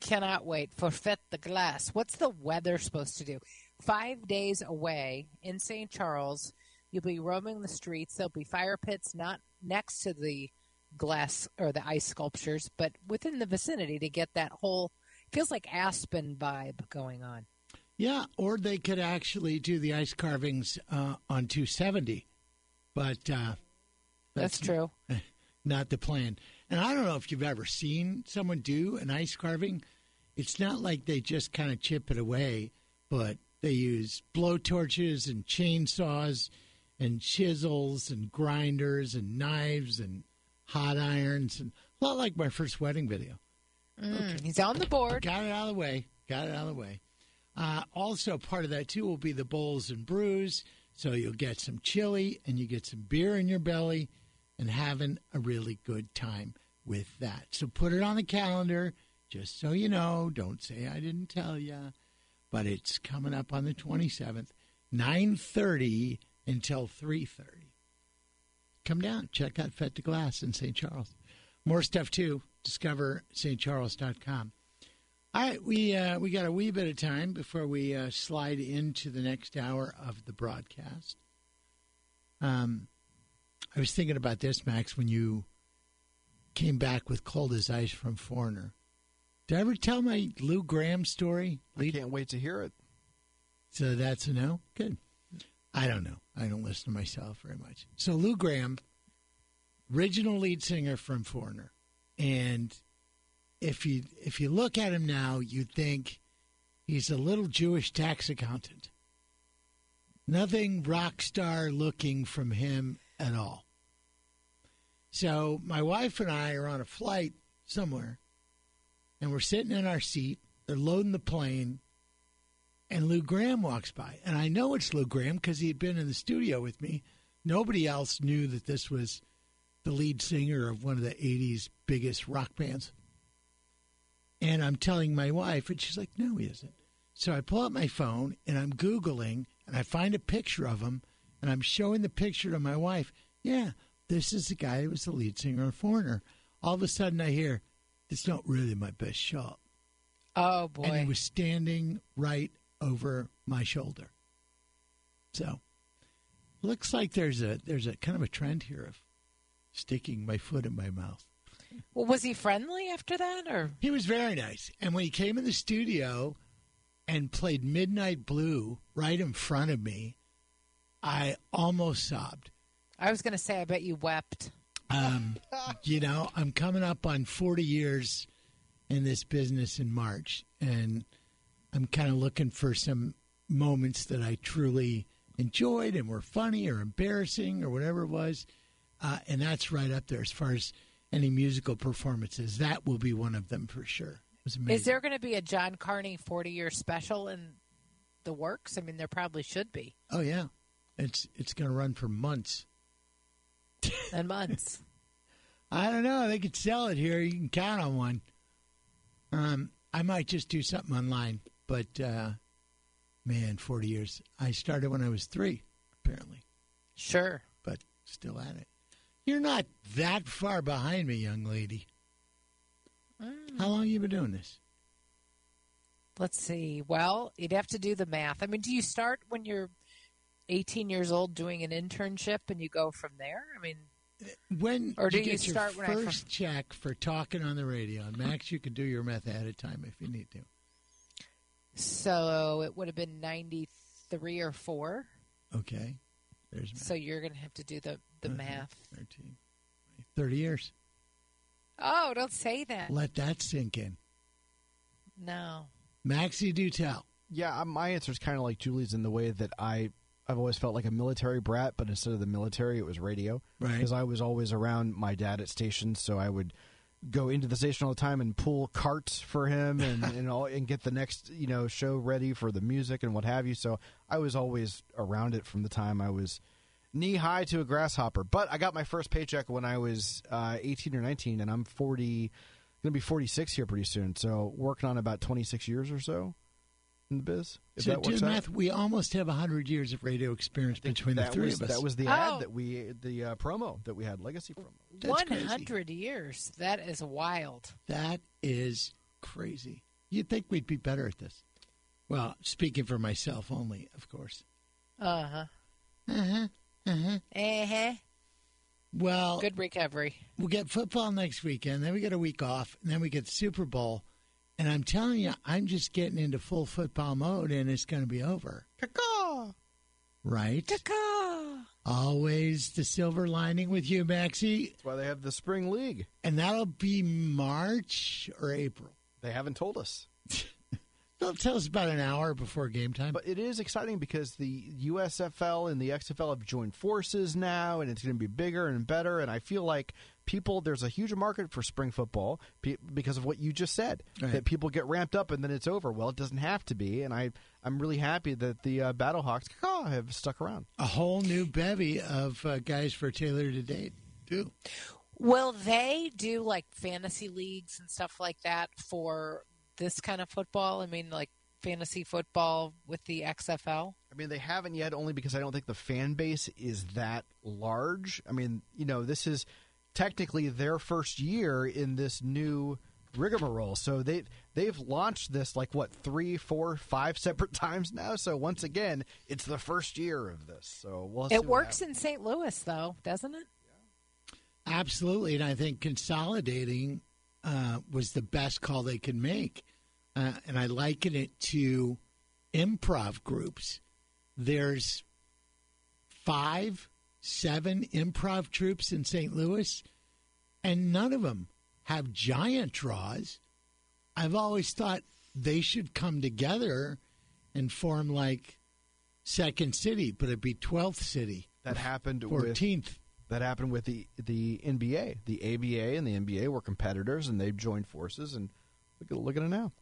Cannot wait for Fête de Glace. What's the weather supposed to do? Five days away in St. Charles, you'll be roaming the streets. There'll be fire pits not next to the glass or the ice sculptures, but within the vicinity to get that whole feels like Aspen vibe going on. Yeah, or they could actually do the ice carvings uh, on 270, but uh, That's true. Not the plan. And I don't know if you've ever seen someone do an ice carving. It's not like they just kind of chip it away, but they use blowtorches and chainsaws and chisels and grinders and knives and hot irons and a lot like my first wedding video. Mm, He's on the board. Got it out of the way. Got it out of the way. Uh, also, part of that too will be the bowls and brews. So you'll get some chili and you get some beer in your belly and having a really good time with that. So put it on the calendar, just so you know. Don't say I didn't tell you, but it's coming up on the twenty seventh, nine thirty until three thirty. Come down, check out Fete de Glace in St. Charles. More stuff too. Discover stcharles.com. All right, we uh, we got a wee bit of time before we uh, slide into the next hour of the broadcast. Um, I was thinking about this, Max, when you came back with Cold as Ice from Foreigner. Did I ever tell my Lou Gramm story? I can't wait to hear it. So that's a no? Good. I don't know. I don't listen to myself very much. So Lou Gramm, original lead singer from Foreigner. And if you if you look at him now, you'd think he's a little Jewish tax accountant. Nothing rock star looking from him at all. So my wife and I are on a flight somewhere, and we're sitting in our seat. They're loading the plane, and Lou Gramm walks by. And I know it's Lou Gramm because he had been in the studio with me. Nobody else knew that this was the lead singer of one of the 80s biggest rock bands. And I'm telling my wife, and she's like, no, he isn't. So I pull out my phone and I'm Googling and I find a picture of him and I'm showing the picture to my wife. Yeah, this is the guy who was the lead singer of Foreigner. All of a sudden I hear, it's not really my best shot. Oh boy. And he was standing right over my shoulder. So looks like there's a there's a kind of a trend here of sticking my foot in my mouth. Well, was he friendly after that, or He was very nice. And when he came in the studio and played Midnight Blue right in front of me, I almost sobbed. I was going to say, I bet you wept. Um, you know, I'm coming up on 40 years in this business in March, and I'm kind of looking for some moments that I truly enjoyed and were funny or embarrassing or whatever it was. Uh, and that's right up there as far as any musical performances. That will be one of them for sure. It was amazing. Is there going to be a John Carney 40 year special in the works? I mean, there probably should be. Oh yeah, it's it's going to run for months and months. I don't know. They could sell it here. You can count on one. Um, I might just do something online, but uh, man, forty years. I started when I was three, apparently. Sure, but still at it. You're not that far behind me, young lady. Mm. How long have you been doing this? Let's see. Well, you'd have to do the math. I mean, do you start when you're 18 years old doing an internship and you go from there? I mean, When Or do you you start your when I first check for talking on the radio? And Max, you can do your math ahead of time if you need to. So it would have been 93 or 4. Okay. There's math. So you're going to have to do the, the Mhm. math. 13, 30 years. Oh, don't say that. Let that sink in. No. Maxie, do tell. Yeah, my answer is kind of like Julie's in the way that I I've always felt like a military brat, but instead of the military, it was radio. Right. Because I was always around my dad at stations, so I would go into the station all the time and pull carts for him and and, all, and get the next you know show ready for the music and what have you. So I was always around it from the time I was knee high to a grasshopper. But I got my first paycheck when I was uh, 18 or 19, and I'm 40, going to be 46 here pretty soon. So working on about 26 years or so in the biz. If so that do works out. math. We almost have 100 years of radio experience between the three was, of us. That was the Oh. ad that we, the uh, promo that we had, legacy promo. 100 years. That is wild. That is crazy. You'd think we'd be better at this. Well, speaking for myself only, of course. Uh huh. Uh-huh. Uh-huh. Uh huh. Well, Good recovery. we'll get football next weekend, then we get a week off, and then we get Super Bowl. And I'm telling you, I'm just getting into full football mode, and it's going to be over. Right? Always the silver lining with you, Maxie. That's why they have the spring league. And that'll be March or April. They haven't told us. They'll tell us about an hour before game time. But it is exciting because the USFL and the XFL have joined forces now, and it's going to be bigger and better. And I feel like people, there's a huge market for spring football pe- because of what you just said. Right. That people get ramped up and then it's over. Well, it doesn't have to be, and I I'm really happy that the uh, Battlehawks have stuck around. a whole new bevy of uh, guys for Taylor to date, too. Will they do like fantasy leagues and stuff like that for this kind of football? I mean, like fantasy football with the XFL? I mean, they haven't yet, only because I don't think the fan base is that large. I mean, you know, this is technically their first year in this new rigmarole. So they they've launched this like what three, four, five separate times now. So once again, it's the first year of this. So we'll It works in St. Louis, though, doesn't it? Absolutely. And I think consolidating uh, was the best call they could make. Uh, and I liken it to improv groups. There's five, seven improv troops in St. Louis, and none of them have giant draws. I've always thought they should come together and form like Second City, but it'd be 12th City. That happened with 14th. that happened with the the NBA, the ABA and the NBA were competitors, and they've joined forces. And look at look at it now.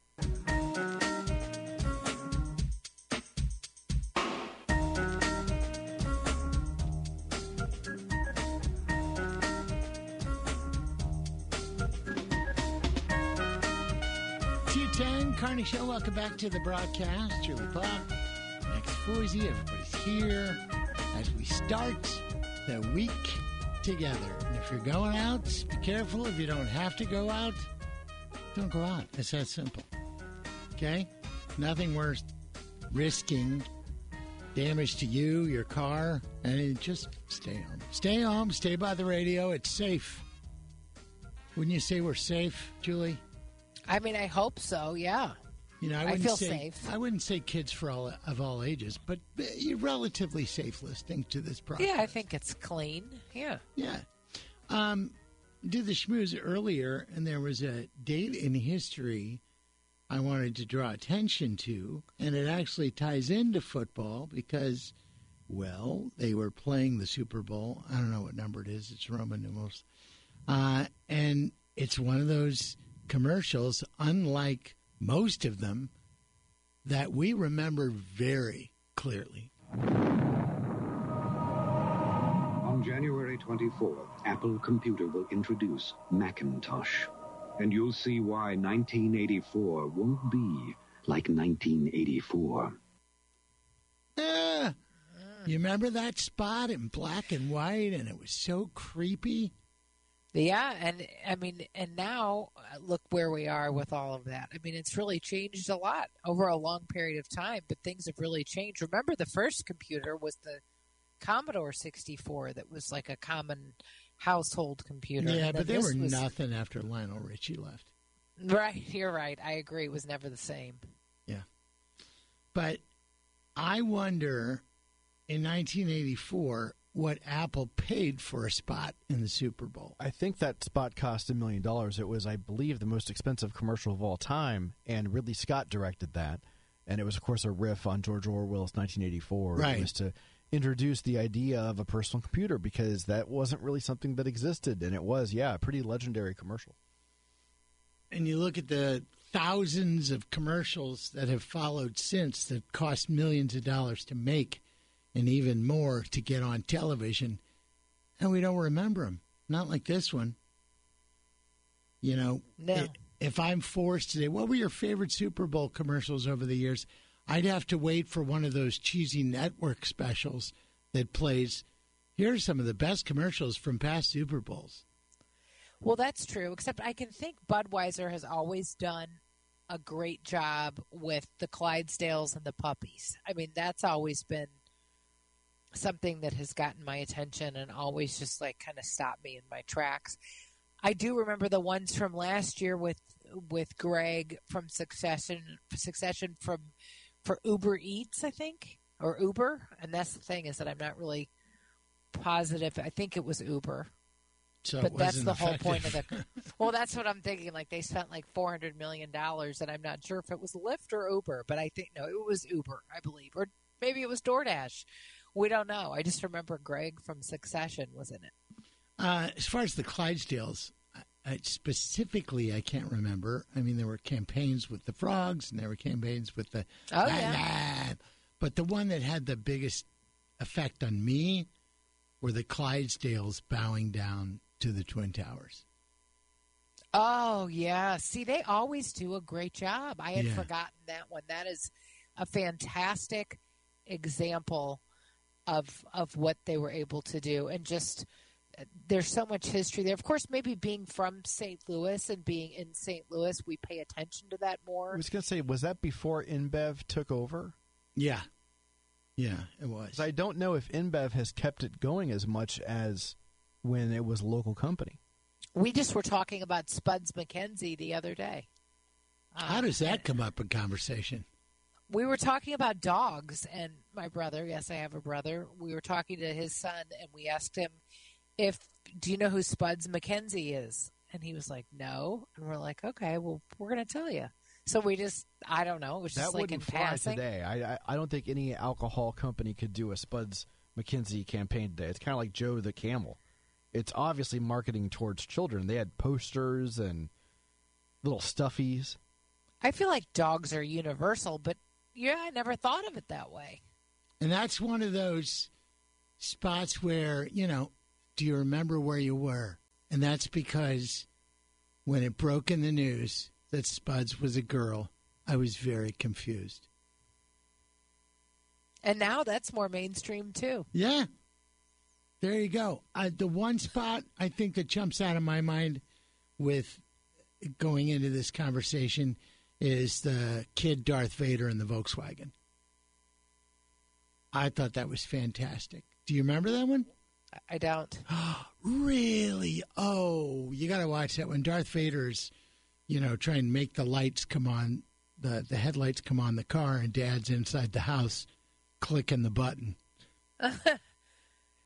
Carney Show. Welcome back to the broadcast. Julie Buck, Max Foisey, everybody's here as we start the week together. And if you're going out, be careful. If you don't have to go out, don't go out. It's that simple. Okay? Nothing worth risking damage to you, your car, and just stay home. Stay home, stay by the radio. It's safe. Wouldn't you say we're safe, Julie? I mean, I hope so, yeah. You know, I, I wouldn't feel say, safe. I wouldn't say kids for all of all ages, but you're relatively safe listening to this program. Yeah, I think it's clean. Yeah. Yeah. Um, did the schmooze earlier, and there was a date in history I wanted to draw attention to, and it actually ties into football because, well, they were playing the Super Bowl. I don't know what number it is. It's Roman numerals, uh, and it's one of those commercials, unlike most of them, that we remember very clearly. On January 24th, Apple Computer will introduce Macintosh. And you'll see why 1984 won't be like 1984. Yeah. You remember that spot in black and white, and it was so creepy? Yeah, and I mean, and now uh, look where we are with all of that. I mean, it's really changed a lot over a long period of time, but things have really changed. Remember, the first computer was the Commodore 64 that was like a common household computer. Yeah, but they were was- nothing after Lionel Richie left. Right, you're right. I agree. It was never the same. Yeah. But I wonder in 1984 what Apple paid for a spot in the Super Bowl. I think that spot cost a million dollars. It was, I believe, the most expensive commercial of all time, and Ridley Scott directed that. And it was, of course, a riff on George Orwell's 1984. Right. It was to introduce the idea of a personal computer because that wasn't really something that existed, and it was, yeah, a pretty legendary commercial. And you look at the thousands of commercials that have followed since that cost millions of dollars to make and even more to get on television, and we don't remember them. Not like this one. You know, No. i- if I'm forced to say, what were your favorite Super Bowl commercials over the years? I'd have to wait for one of those cheesy network specials that plays. Here are some of the best commercials from past Super Bowls. Well, that's true. Except I can think Budweiser has always done a great job with the Clydesdales and the puppies. I mean, that's always been something that has gotten my attention and always just like kind of stopped me in my tracks. I do remember the ones from last year with with Greg from Succession Succession from for Uber Eats, I think, or Uber. And that's the thing is that I'm not really positive. I think it was Uber So but that's the whole point of the. Well, that's what I'm thinking. Like they spent like 400 million dollars, and I'm not sure if it was Lyft or Uber, but I think no, it was Uber, I believe, or maybe it was DoorDash. We don't know. I just remember Greg from Succession was in it. Uh, as far as the Clydesdales, I, specifically, I can't remember. I mean, there were campaigns with the frogs, and there were campaigns with the. Oh, yeah. But the one that had the biggest effect on me were the Clydesdales bowing down to the Twin Towers. Oh yeah, see, they always do a great job. I had Yeah. forgotten that one. That is a fantastic example of of what they were able to do, and just uh, there's so much history there. Of course, maybe being from St. Louis and being in St. Louis, we pay attention to that more. I was going to say, was that before InBev took over? Yeah. Yeah, it was. I don't know if InBev has kept it going as much as when it was a local company. We just were talking about Spuds MacKenzie the other day. How does that come up in conversation? We were talking about dogs and my brother yes i have a brother we were talking to his son and we asked him if do you know who spuds mackenzie is and he was like no and we're like okay well we're going to tell you so we just i don't know it was That just like in passing today. I, I I don't think any alcohol company could do a Spuds MacKenzie campaign today. It's kind of like Joe the Camel. It's obviously marketing towards children. They had posters and little stuffies. i feel like dogs are universal but yeah i never thought of it that way And that's one of those spots where, you know, do you remember where you were? And that's because when it broke in the news that Spuds was a girl, I was very confused. and now that's more mainstream too Yeah. There you go. Uh, the one spot I think that jumps out of my mind with going into this conversation is the kid Darth Vader in the Volkswagen. I thought that was fantastic. Do you remember that one? i don't Really? Oh, you got to watch that when Darth Vader's, you know, trying to make the lights come on, the the headlights come on the car, and Dad's inside the house, clicking the button, and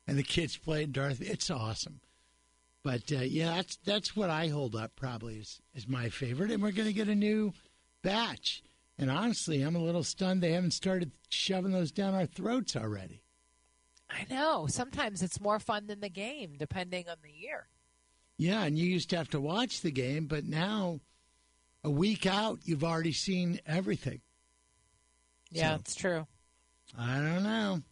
the kids playing Darth. It's awesome. But uh, yeah, that's that's what I hold up probably is as my favorite, and we're going to get a new batch. And honestly, I'm a little stunned they haven't started shoving those down our throats already. i know sometimes it's more fun than the game depending on the year Yeah, and you used to have to watch the game, but now, a week out, you've already seen everything. yeah So- it's true I don't know,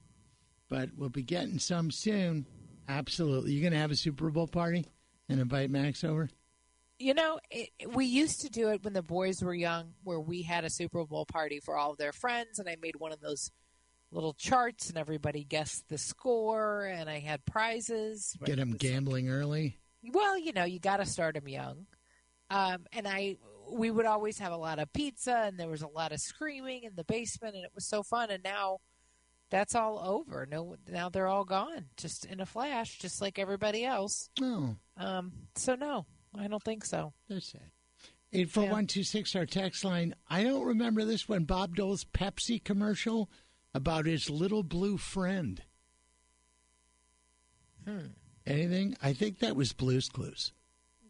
but we'll be getting some soon. Absolutely. You going to have a Super Bowl party and invite Max over? You know, it, we used to do it when the boys were young, where we had a Super Bowl party for all of their friends, and I made one of those little charts, and everybody guessed the score, and I had prizes. Get them gambling early? Well, you know, you got to start them young. Um, and I, we would always have a lot of pizza, and there was a lot of screaming in the basement, and it was so fun. And now, that's all over. No, now they're all gone, just in a flash, just like everybody else. Oh, Um, so no, I don't think so. that's it. Eight four one two six. Our text line. I don't remember this one. Bob Dole's Pepsi commercial about his little blue friend. Hmm. Anything? I think that was Blue's Clues.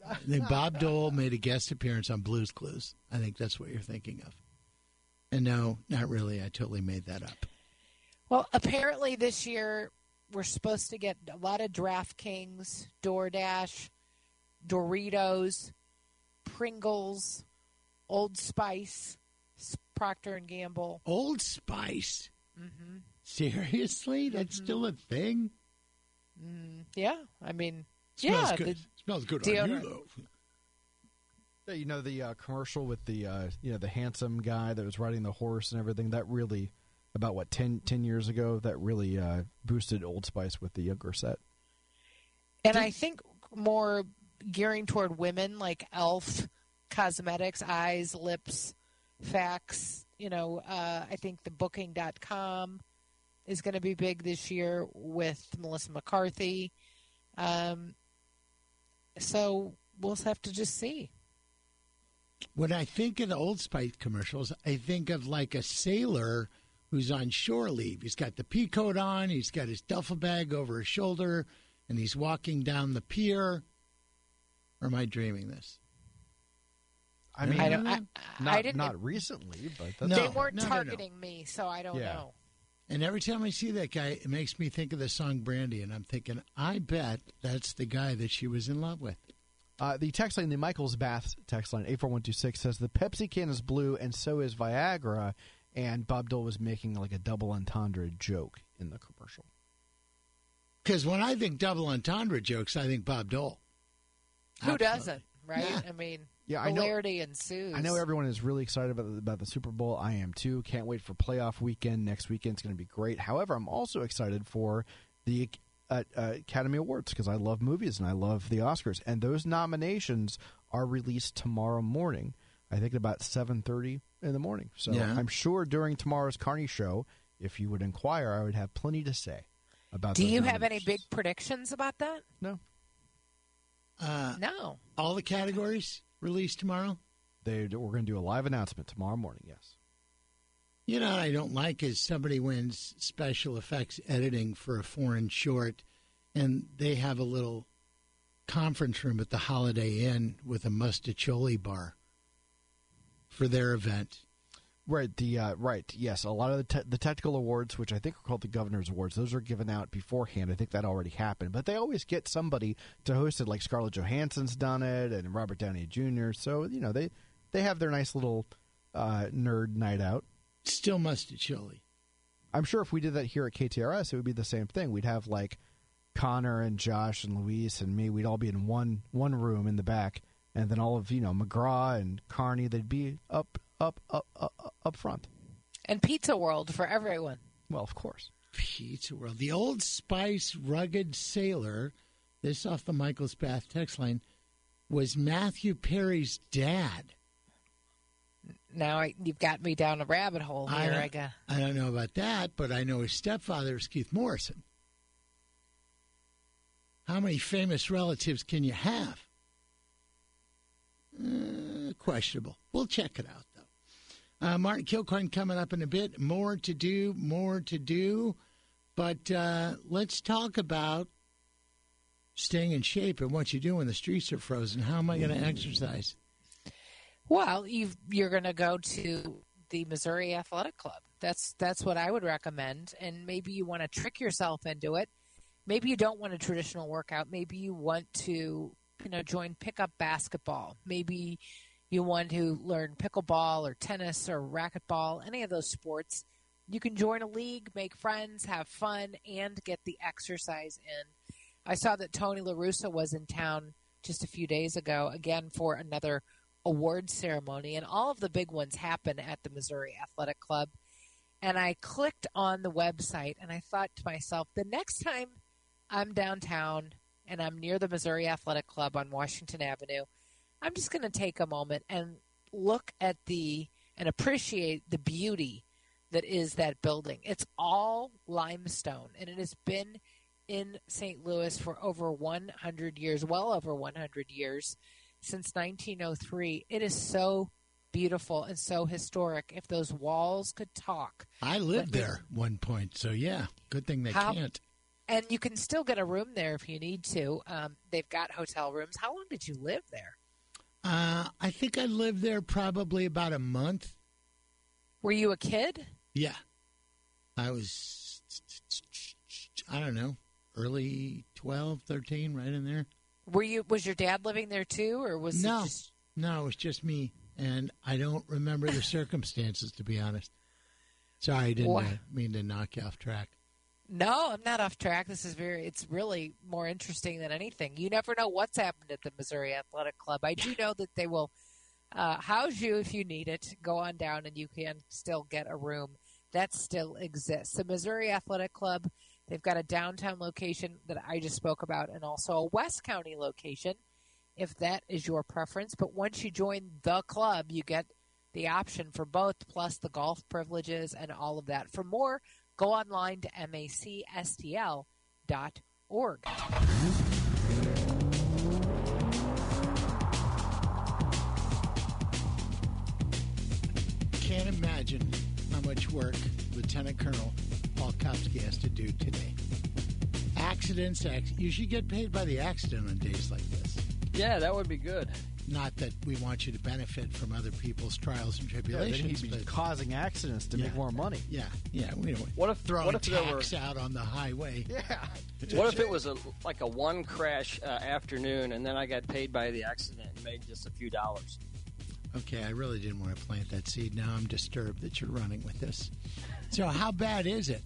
I think Bob Dole made a guest appearance on Blue's Clues. I think that's what you're thinking of. And no, not really. I totally made that up. Well, apparently this year we're supposed to get a lot of DraftKings, DoorDash, Doritos, Pringles, Old Spice, Procter and Gamble. Old Spice. Mm-hmm. Seriously, that's still a thing. Mm, yeah, I mean, Smells yeah, good. the Smells good on you though. Yeah, you know the uh, commercial with the uh, you know the handsome guy that was riding the horse and everything. That really about what 10, 10 years ago. That really uh, boosted Old Spice with the younger set. And I think more gearing toward women, like Elf, cosmetics, eyes, lips, facts. You know, uh, I think the Booking.com is going to be big this year with Melissa McCarthy. Um, so we'll have to just see. When I think of the Old Spice commercials, I think of like a sailor who's on shore leave. He's got the pea coat on, he's got his duffel bag over his shoulder, and he's walking down the pier. Or am I dreaming this? I mean, I don't. I, not I didn't. not recently, but that's No. they weren't no, no, no. targeting me, so I don't Yeah. know. And every time I see that guy, it makes me think of the song Brandy, and I'm thinking, I bet that's the guy that she was in love with. Uh, the text line, the Michaels Bath text line, 84126 says the Pepsi can is blue and so is Viagra. And Bob Dole was making like a double entendre joke in the commercial. Because when I think double entendre jokes, I think Bob Dole. Who Absolutely. doesn't, right? Yeah. I mean, Yeah, I know- hilarity ensues. I know everyone is really excited about the, about the Super Bowl. I am too. Can't wait for playoff weekend. Next weekend's going to be great. However, I'm also excited for the uh, uh, Academy Awards because I love movies and I love the Oscars. And those nominations are released tomorrow morning. I think about 7:30 in the morning. So Yeah. I'm sure during tomorrow's Carney show, if you would inquire, I would have plenty to say about. Do those you have any big predictions about that? No. Uh, No. all the categories released tomorrow. They, we're going to do a live announcement tomorrow morning. Yes. You know what I don't like is somebody wins special effects editing for a foreign short, and they have a little conference room at the Holiday Inn with a mostaccioli bar for their event. Right. The uh, right. Yes. A lot of the te- the technical awards, which I think are called the governor's awards, those are given out beforehand. I think that already happened, but they always get somebody to host it. Like Scarlett Johansson's done it, and Robert Downey Jr. So you know they they have their nice little uh, nerd night out. Still mostaccioli. I'm sure if we did that here at KTRS, it would be the same thing. We'd have like Connor and Josh and Luis and me. We'd all be in one one room in the back, and then all of you know McGraw and Carney. They'd be up up up up, up front. And Pizza World for everyone. Well, of course. Pizza World. The Old Spice rugged sailor, this off the Michael's Bath text line, was Matthew Perry's dad. Now I, you've got me down a rabbit hole I here. don't, I got. I don't know about that, but I know his stepfather is Keith Morrison. How many famous relatives can you have? Uh, questionable. We'll check it out, though. Uh, Martin Kilcoyne coming up in a bit. More to do, more to do. But uh, let's talk about staying in shape and what you do when the streets are frozen. How am I going to exercise? Well, you you're going to go to the Missouri Athletic Club. That's that's what I would recommend. And maybe you want to trick yourself into it. Maybe you don't want a traditional workout. Maybe you want to, you know, join pickup basketball. Maybe you want to learn pickleball or tennis or racquetball, any of those sports. You can join a league, make friends, have fun, and get the exercise in. I saw that Tony LaRussa was in town just a few days ago, again for another award ceremony, and all of the big ones happen at the Missouri Athletic Club. And I clicked on the website and I thought to myself, the next time I'm downtown and I'm near the Missouri Athletic Club on Washington Avenue, I'm just going to take a moment and look at the and appreciate the beauty that is that building. It's all limestone, and it has been in St. Louis for over 100 years, well over 100 years, since 1903. It is so beautiful and so historic. If those walls could talk, I lived there one point, so yeah, good thing they How- can't. and you can still get a room there if you need to. Um, they've got hotel rooms. How long did you live there? Uh, I think I lived there probably about a month. Were you a kid? Yeah. I was, I don't know, early 12, 13, right in there. Were you? Was your dad living there too, or was no, it just? no, it was just me, and I don't remember the circumstances to be honest. Sorry, I didn't uh, mean to knock you off track. No, I'm not off track. This is very. It's really more interesting than anything. You never know what's happened at the Missouri Athletic Club. I do know that they will uh, house you if you need it. Go on down, and you can still get a room. That still exists. The Missouri Athletic Club. They've got a downtown location that I just spoke about, and also a West County location, if that is your preference. But once you join the club, you get the option for both, plus the golf privileges and all of that. For more, go online to macstl.org. Can't imagine how much work Lieutenant Colonel Paul Kopsky has to do today. Accidents, ac- you should get paid by the accident on days like this. Yeah, that would be good. Not that we want you to benefit from other people's trials and Yeah, then tribulations, he'd be but causing accidents to make more money. yeah, yeah, we don't What if throwing what if there were out on the highway. Yeah. what if it was a like a one crash uh, afternoon and then I got paid by the accident and made just a few dollars? Okay, I really didn't want to plant that seed. Now I'm disturbed that you're running with this. So, how bad is it?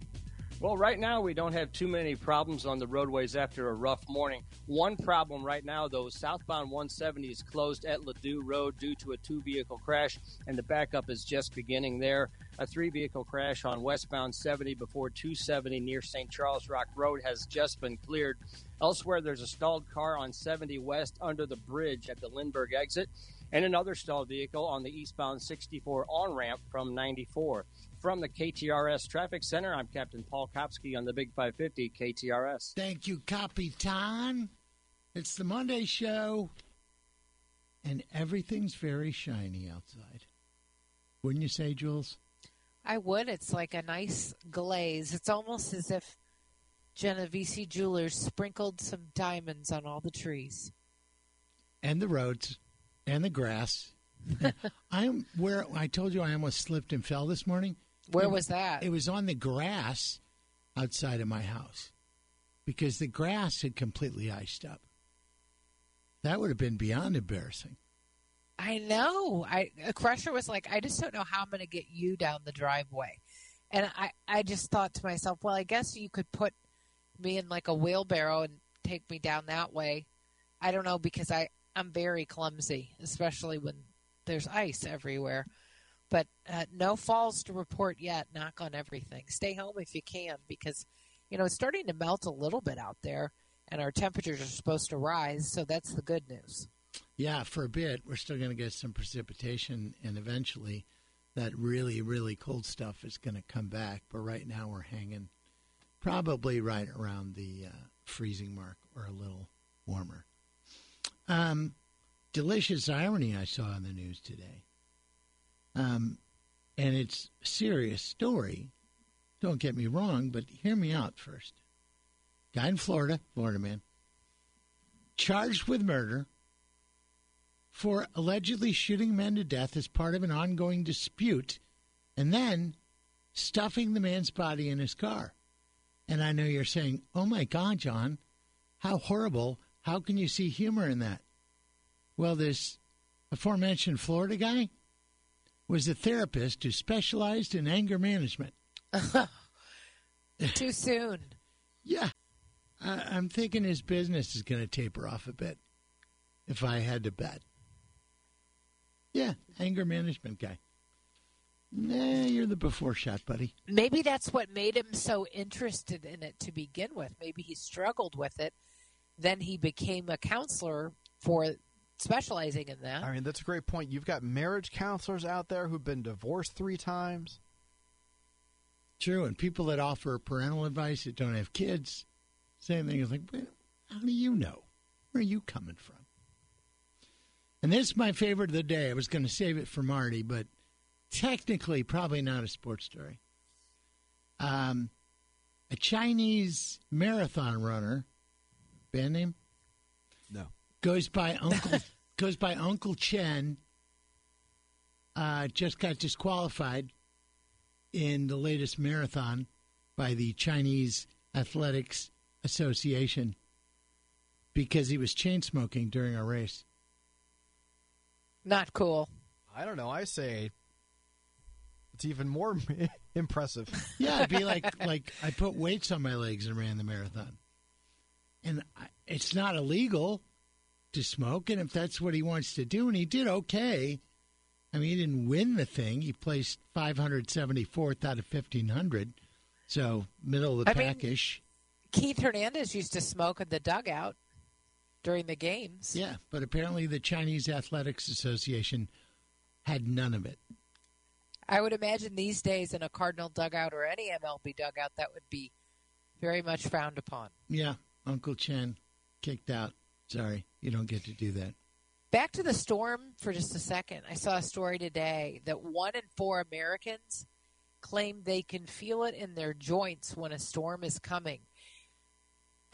Well, right now we don't have too many problems on the roadways after a rough morning. One problem right now, though, southbound 170 is closed at Ladue Road due to a two vehicle crash, and the backup is just beginning there. A three vehicle crash on westbound 70 before 270 near St. Charles Rock Road has just been cleared. Elsewhere, there's a stalled car on 70 West under the bridge at the Lindbergh exit, and another stalled vehicle on the eastbound 64 on ramp from 94. From the KTRS Traffic Center, I'm Captain Paul Kopsky on the Big 550 KTRS. Thank you, Capitan. It's the Monday show, and everything's very shiny outside. Wouldn't you say, Jules? I would. It's like a nice glaze. It's almost as if Genovese Jewelers sprinkled some diamonds on all the trees. And the roads, and the grass. I'm where I told you I almost slipped and fell this morning. Where It- was that? It was on the grass outside of my house because the grass had completely iced up. That would have been beyond embarrassing. I know. I a crusher was like, I just don't know how I'm going to get you down the driveway, and I I just thought to myself, well, I guess you could put me in like a wheelbarrow and take me down that way. I don't know because I I'm very clumsy, especially when there's ice everywhere. But uh, no falls to report yet. Knock on everything. Stay home if you can because you know it's starting to melt a little bit out there, and our temperatures are supposed to rise. So that's the good news. Yeah, for a bit, we're still going to get some precipitation, and eventually, that really, really cold stuff is going to come back. But right now, we're hanging probably right around the uh, freezing mark or a little warmer. Um, delicious irony I saw in the news today. Um, and it's a serious story. Don't get me wrong, but hear me out first. Guy in Florida, Florida man, charged with murder for allegedly shooting men to death as part of an ongoing dispute and then stuffing the man's body in his car. And I know you're saying, oh my God, John, how horrible. How can you see humor in that? Well, this aforementioned Florida guy was a therapist who specialized in anger management. Too soon. Yeah. I, I'm thinking his business is going to taper off a bit if I had to bet. Yeah, anger management guy. Nah, you're the before shot, buddy. Maybe that's what made him so interested in it to begin with. Maybe he struggled with it then he became a counselor for specializing in that. I mean, that's a great point. You've got marriage counselors out there who've been divorced three times. True, and people that offer parental advice that don't have kids, same thing. It's like, well, how do you know? Where are you coming from? And this is my favorite of the day. I was going to save it for Marty, but technically, probably not a sports story. Um, a Chinese marathon runner, band name? No. Goes by Uncle goes by Uncle Chen. Uh, just got disqualified in the latest marathon by the Chinese Athletics Association because he was chain smoking during a race. Not cool. I don't know. I say it's even more impressive. Yeah, it'd be like like I put weights on my legs and ran the marathon, and I, it's not illegal to smoke. And if that's what he wants to do, and he did okay. I mean, he didn't win the thing. He placed 574th out of 1500, so middle of the I mean- packish. Keith Hernandez used to smoke in the dugout during the games. Yeah, but apparently the Chinese Athletics Association had none of it. I would imagine these days in a Cardinal dugout or any MLB dugout, that would be very much frowned upon. Yeah, Uncle Chen kicked out. Sorry, you don't get to do that. Back to the storm for just a second. I saw a story today that one in four Americans claim they can feel it in their joints when a storm is coming.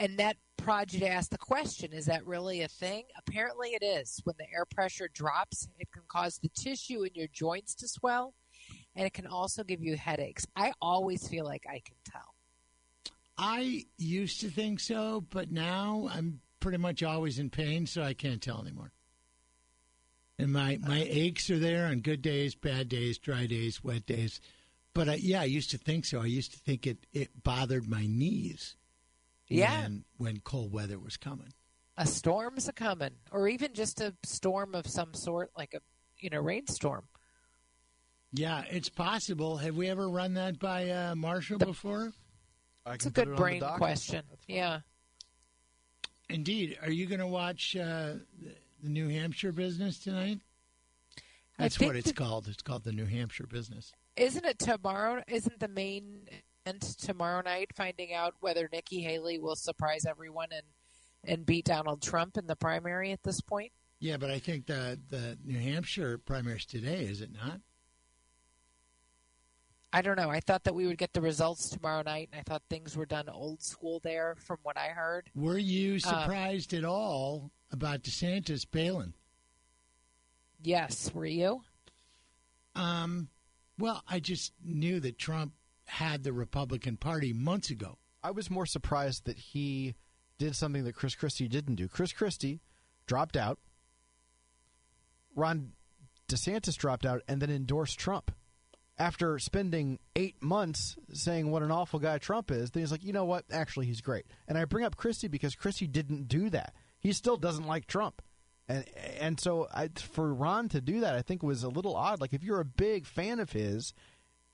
And that project asked the question is that really a thing? Apparently it is. When the air pressure drops, it can cause the tissue in your joints to swell, and it can also give you headaches. I always feel like I can tell. I used to think so, but now I'm pretty much always in pain, so I can't tell anymore. And my, my aches are there on good days, bad days, dry days, wet days. But I, yeah, I used to think so. I used to think it, it bothered my knees Yeah. when, when cold weather was coming. A storm's a coming, or even just a storm of some sort, like a you know rainstorm. Yeah, it's possible. Have we ever run that by uh, Marshall before? It's a good brain question. Yeah. Indeed. Are you going to watch uh, the, New Hampshire business tonight? That's what it's the- called. It's called the New Hampshire business. Isn't it tomorrow? Isn't the main event tomorrow night finding out whether Nikki Haley will surprise everyone and and beat Donald Trump in the primary at this point? Yeah, but I think the the New Hampshire primaries today, is it not? I don't know. I thought that we would get the results tomorrow night, and I thought things were done old school there, from what I heard. Were you Um, surprised at all about DeSantis bailing? Yes, were you? Um, well, I just knew that Trump had the Republican Party months ago. I was more surprised that he did something that Chris Christie didn't do. Chris Christie dropped out. Ron DeSantis dropped out and then endorsed Trump. After spending eight months saying what an awful guy Trump is, then he's like, you know what? Actually, he's great. And I bring up Christie because Christie didn't do that. He still doesn't like Trump. And and so I, for Ron to do that, I think was a little odd. Like if you're a big fan of his,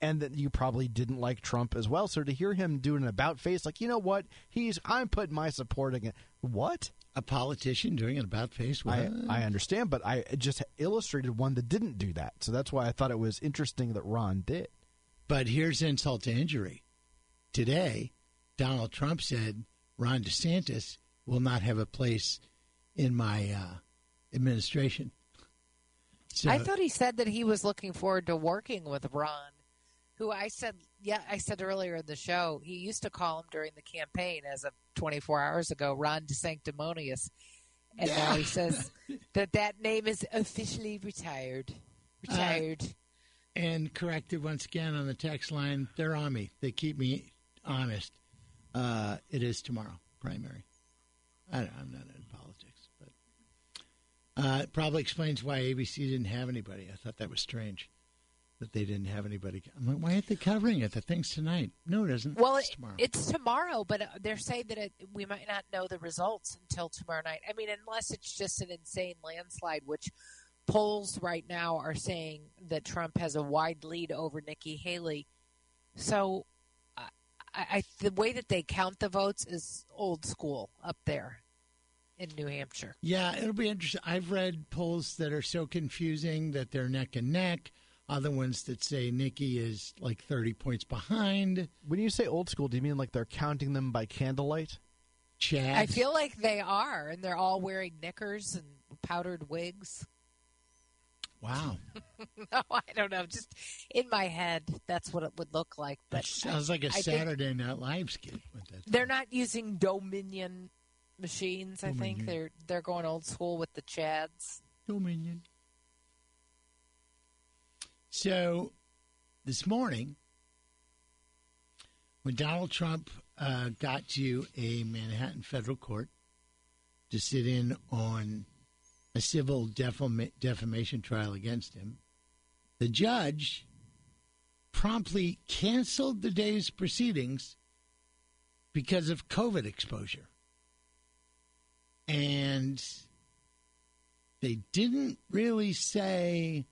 and that you probably didn't like Trump as well. So to hear him do an about face, like you know what, he's I'm putting my support against what a politician doing an about face. I, I understand, but I just illustrated one that didn't do that. So that's why I thought it was interesting that Ron did. But here's insult to injury. Today, Donald Trump said Ron DeSantis will not have a place in my uh, administration. So, I thought he said that he was looking forward to working with Ron, who I said, yeah, I said earlier in the show, he used to call him during the campaign as of 24 hours ago, Ron DeSanctimonious. And now he says that that name is officially retired. Retired. and corrected once again on the text line. They're on me. They keep me honest. Uh, it is tomorrow, primary. I don't, I'm not in politics, but uh, it probably explains why ABC didn't have anybody. I thought that was strange that they didn't have anybody. I'm like, why aren't they covering it? The thing's tonight. No, it isn't. Well, it's tomorrow. it's tomorrow, but uh, they're saying that it, we might not know the results until tomorrow night. I mean, unless it's just an insane landslide, which polls right now are saying that Trump has a wide lead over Nikki Haley. So, I, I, the way that they count the votes is old school up there. in New Hampshire. Yeah, it'll be interesting. I've read polls that are so confusing that they're neck and neck. Other ones that say Nikki is like 30 points behind. When you say old school, do you mean like they're counting them by candlelight? Chad. I feel like they are, and they're all wearing knickers and powdered wigs. Wow. no, I don't know. Just in my head, that's what it would look like. But That sounds like a I Saturday Night Live skit. They're not using Dominion machines. I think they're they're going old school with the Chads. Dominion. So, this morning, when Donald Trump uh, got to a Manhattan federal court to sit in on a civil defama- defamation trial against him, the judge promptly canceled the day's proceedings because of COVID exposure. And they didn't really say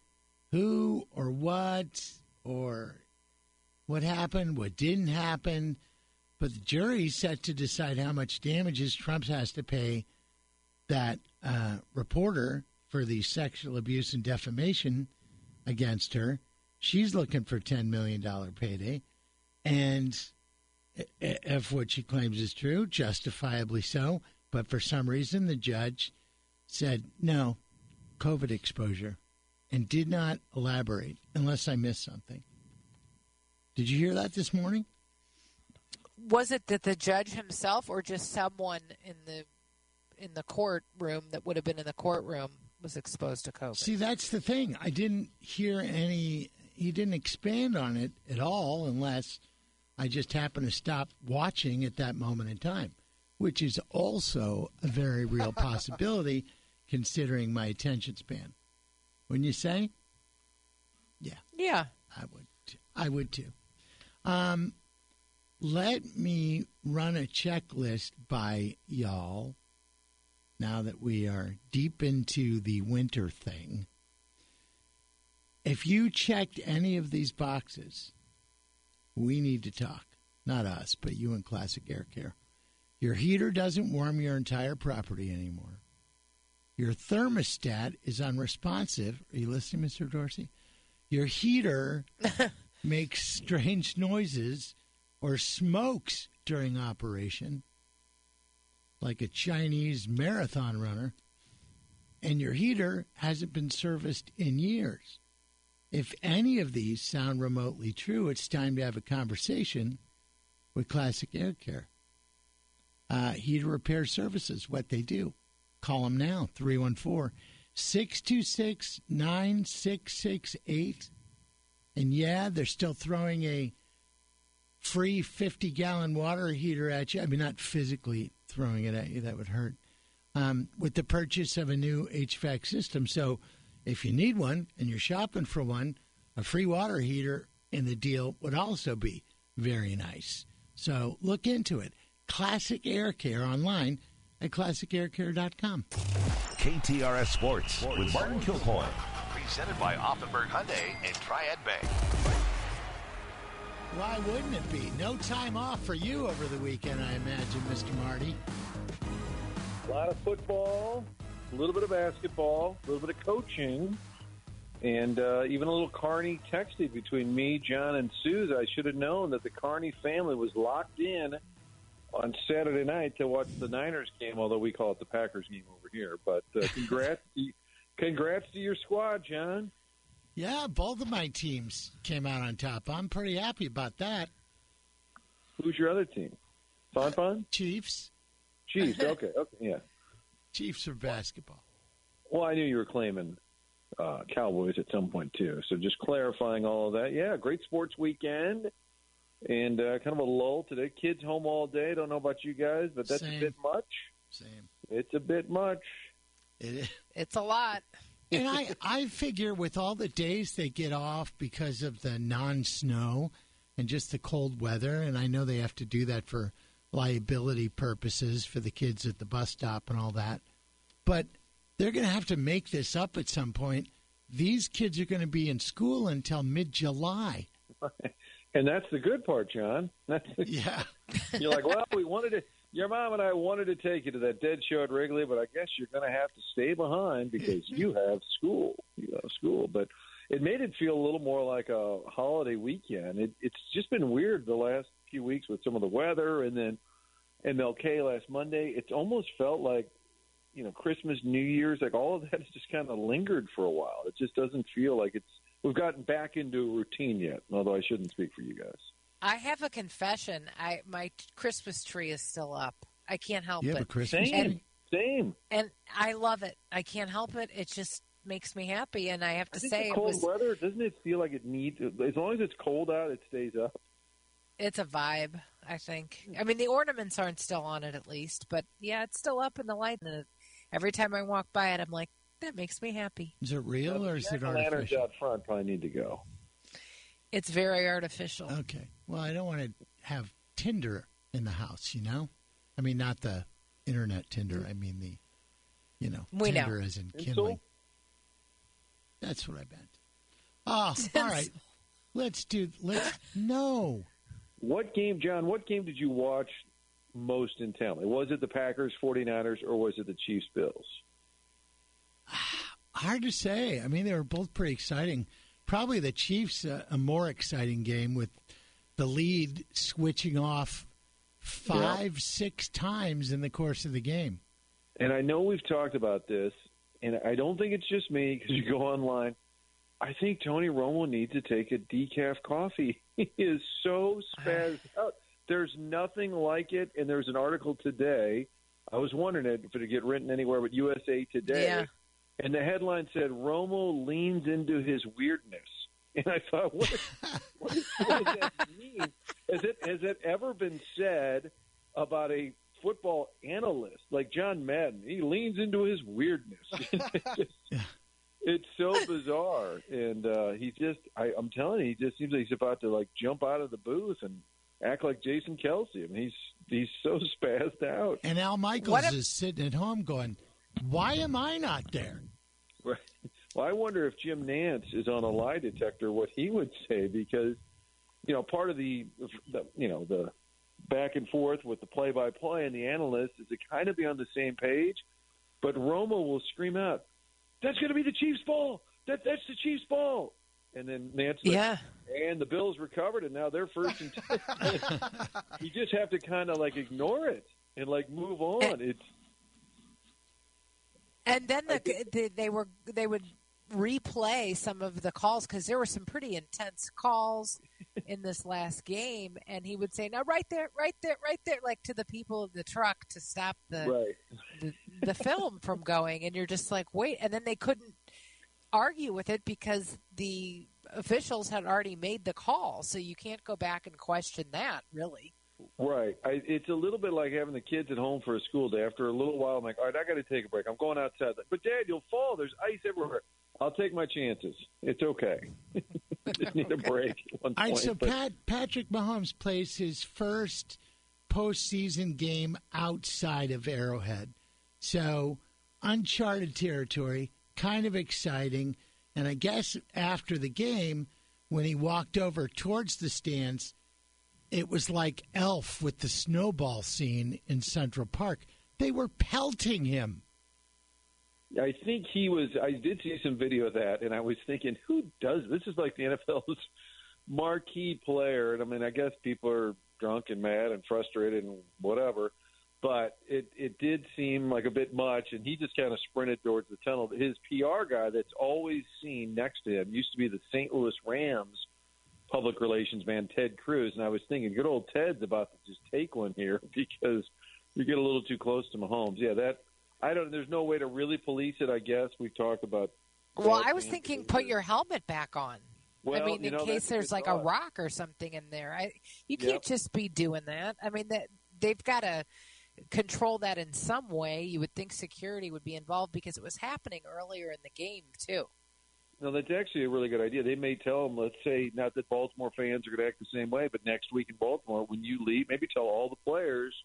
who or what or what happened, what didn't happen, but the jury's set to decide how much damages Trump has to pay that uh, reporter for the sexual abuse and defamation against her. She's looking for $10 million payday. And if what she claims is true, justifiably so, but for some reason the judge said no, COVID exposure, and did not elaborate unless I missed something. Did you hear that this morning? Was it that the judge himself, or just someone in the in the courtroom that would have been in the courtroom, was exposed to COVID? See, that's the thing. I didn't hear any. He didn't expand on it at all, unless I just happened to stop watching at that moment in time, which is also a very real possibility, considering my attention span. Wouldn't you say? Yeah, Yeah. I would. I would too. Um, let me run a checklist by y'all. Now that we are deep into the winter thing, if you checked any of these boxes, we need to talk. Not us, but you and Classic Air Care. Your heater doesn't warm your entire property anymore. Your thermostat is unresponsive. Are you listening, Mr. Dorsey? Your heater makes strange noises or smokes during operation, like a Chinese marathon runner, and your heater hasn't been serviced in years. If any of these sound remotely true, it's time to have a conversation with Classic Air Care. Uh, heater repair services, what they do. Call them now, 314 626 9668. And yeah, they're still throwing a free 50 gallon water heater at you. I mean, not physically throwing it at you, that would hurt. Um, with the purchase of a new HVAC system. So if you need one and you're shopping for one, a free water heater in the deal would also be very nice. So look into it. Classic Air Care online at classicaircare.com. KTRS Sports with Martin Kilcoyne. Presented by Auffenberg Hyundai and Triad Bank. Why wouldn't it be? No time off for you over the weekend, I imagine, Mr. Marty. A lot of football, a little bit of basketball, a little bit of coaching, and uh, even a little Carney texting between me, John, and Suze. I should have known that the Carney family was locked in on Saturday night to watch the Niners game, although we call it the Packers game over here. But uh, congrats, to, congrats to your squad, John. Yeah, both of my teams came out on top. I'm pretty happy about that. Who's your other team? Fun Fun? Chiefs. Chiefs. Okay. Okay. Yeah. Chiefs for basketball. Well, I knew you were claiming uh, Cowboys at some point too. So just clarifying all of that. Yeah, great sports weekend, and uh, kind of a lull today. Kids home all day. Don't know about you guys, but that's Same. a bit much. Same. It's a bit much. It is. It's a lot. and I, I figure with all the days they get off because of the non snow and just the cold weather, and I know they have to do that for liability purposes for the kids at the bus stop and all that, but they're going to have to make this up at some point. These kids are going to be in school until mid July. And that's the good part, John. That's yeah. You're like, well, we wanted to Your mom and I wanted to take you to that dead show at Wrigley, but I guess you're going to have to stay behind because you have school. You have school, but it made it feel a little more like a holiday weekend. It, it's just been weird the last few weeks with some of the weather, and then MLK last Monday. It's almost felt like you know Christmas, New Year's, like all of that has just kind of lingered for a while. It just doesn't feel like it's we've gotten back into a routine yet. Although I shouldn't speak for you guys. I have a confession. I my Christmas tree is still up. I can't help You have it. a Christmas and, tree? Same. And I love it. I can't help it. It just makes me happy. And I have to I think say, the it cold was weather doesn't it feel like it needs as long as it's cold out, it stays up. it's a vibe. I think. I mean, the ornaments aren't still on it, at least, but yeah, it's still up in the light. And every time I walk by it, I'm like, that makes me happy. Is it real or is it Jack-o'-lanterns artificial? out front probably need to go. It's very artificial. Okay. Well, I don't want to have Tinder in the house, you know? I mean, not the internet Tinder. I mean the, you know, We know. Tinder as in Tinsel? kindling. That's what I meant. Oh, all right. Let's do, let's, no. What game, John, what game did you watch most intently? Was it the Packers 49ers or was it the Chiefs Bills? Hard to say. I mean, they were both pretty exciting. Probably the Chiefs, uh, a more exciting game with the lead switching off five, six times in the course of the game. And I know we've talked about this, and I don't think it's just me because you go online. I think Tony Romo needs to take a decaf coffee. He is so spazzed out. There's nothing like it, and there's an article today. I was wondering if it would get written anywhere but USA Today. Yeah. And the headline said Romo leans into his weirdness. And I thought, what, what, is, what does that mean? Has it has it ever been said about a football analyst like John Madden? He leans into his weirdness. It's just- it's so bizarre, and uh, he just—I, I'm telling you, he just seems like he's about to like jump out of the booth and act like Jason Kelce. I mean, he's he's so spazzed out. And Al Michaels What if- is sitting at home going, why am I not there? Right. Well, I wonder if Jim Nantz is on a lie detector, what he would say, because you know part of the, the you know the back and forth with the play-by-play and the analyst is to kind of be on the same page, but Romo will scream out, "That's going to be the Chiefs' ball. That that's the Chiefs' ball." And then Nance, like, Yeah. and the Bills recovered, and now they're first and ten. you just have to kind of like ignore it and like move on. It's And then the, the, they were they would replay some of the calls because there were some pretty intense calls in this last game, and he would say, "Now, right there, right there, right there," like to the people of the truck to stop the right. the, the film from going, and you're just like, "Wait!" And then they couldn't argue with it because the officials had already made the call, so you can't go back and question that. Really, Right. I, it's a little bit like having the kids at home for a school day. After a little while, I'm like, all right, I got to take a break. I'm going outside. But Dad, you'll fall. There's ice everywhere. I'll take my chances. It's okay. Just need a break. One All right, point, so but- Pat Patrick Mahomes plays his first postseason game outside of Arrowhead, so uncharted territory, kind of exciting. And I guess after the game, when he walked over towards the stands, it was like Elf with the snowball scene in Central Park. They were pelting him. I think he was. I did see some video of that, and I was thinking, who does this? Is like the NFL's marquee player, and I mean, I guess people are drunk and mad and frustrated and whatever. But it it did seem like a bit much, and he just kind of sprinted towards the tunnel. His PR guy, that's always seen next to him, used to be the St. Louis Rams public relations man, Ted Crews, and I was thinking, good old Ted's about to just take one here because you get a little too close to Mahomes. Yeah, that I don't. There's no way to really police it. I guess we've talked about. well, I was thinking, put your helmet back on. Well, I mean, in know, case there's like a rock or something in there, I you can't just be doing that. I mean, that they've got to control that in some way. You would think security would be involved because it was happening earlier in the game too. No, that's actually a really good idea. They may tell them, let's say, not that Baltimore fans are going to act the same way, but next week in Baltimore, when you leave, maybe tell all the players,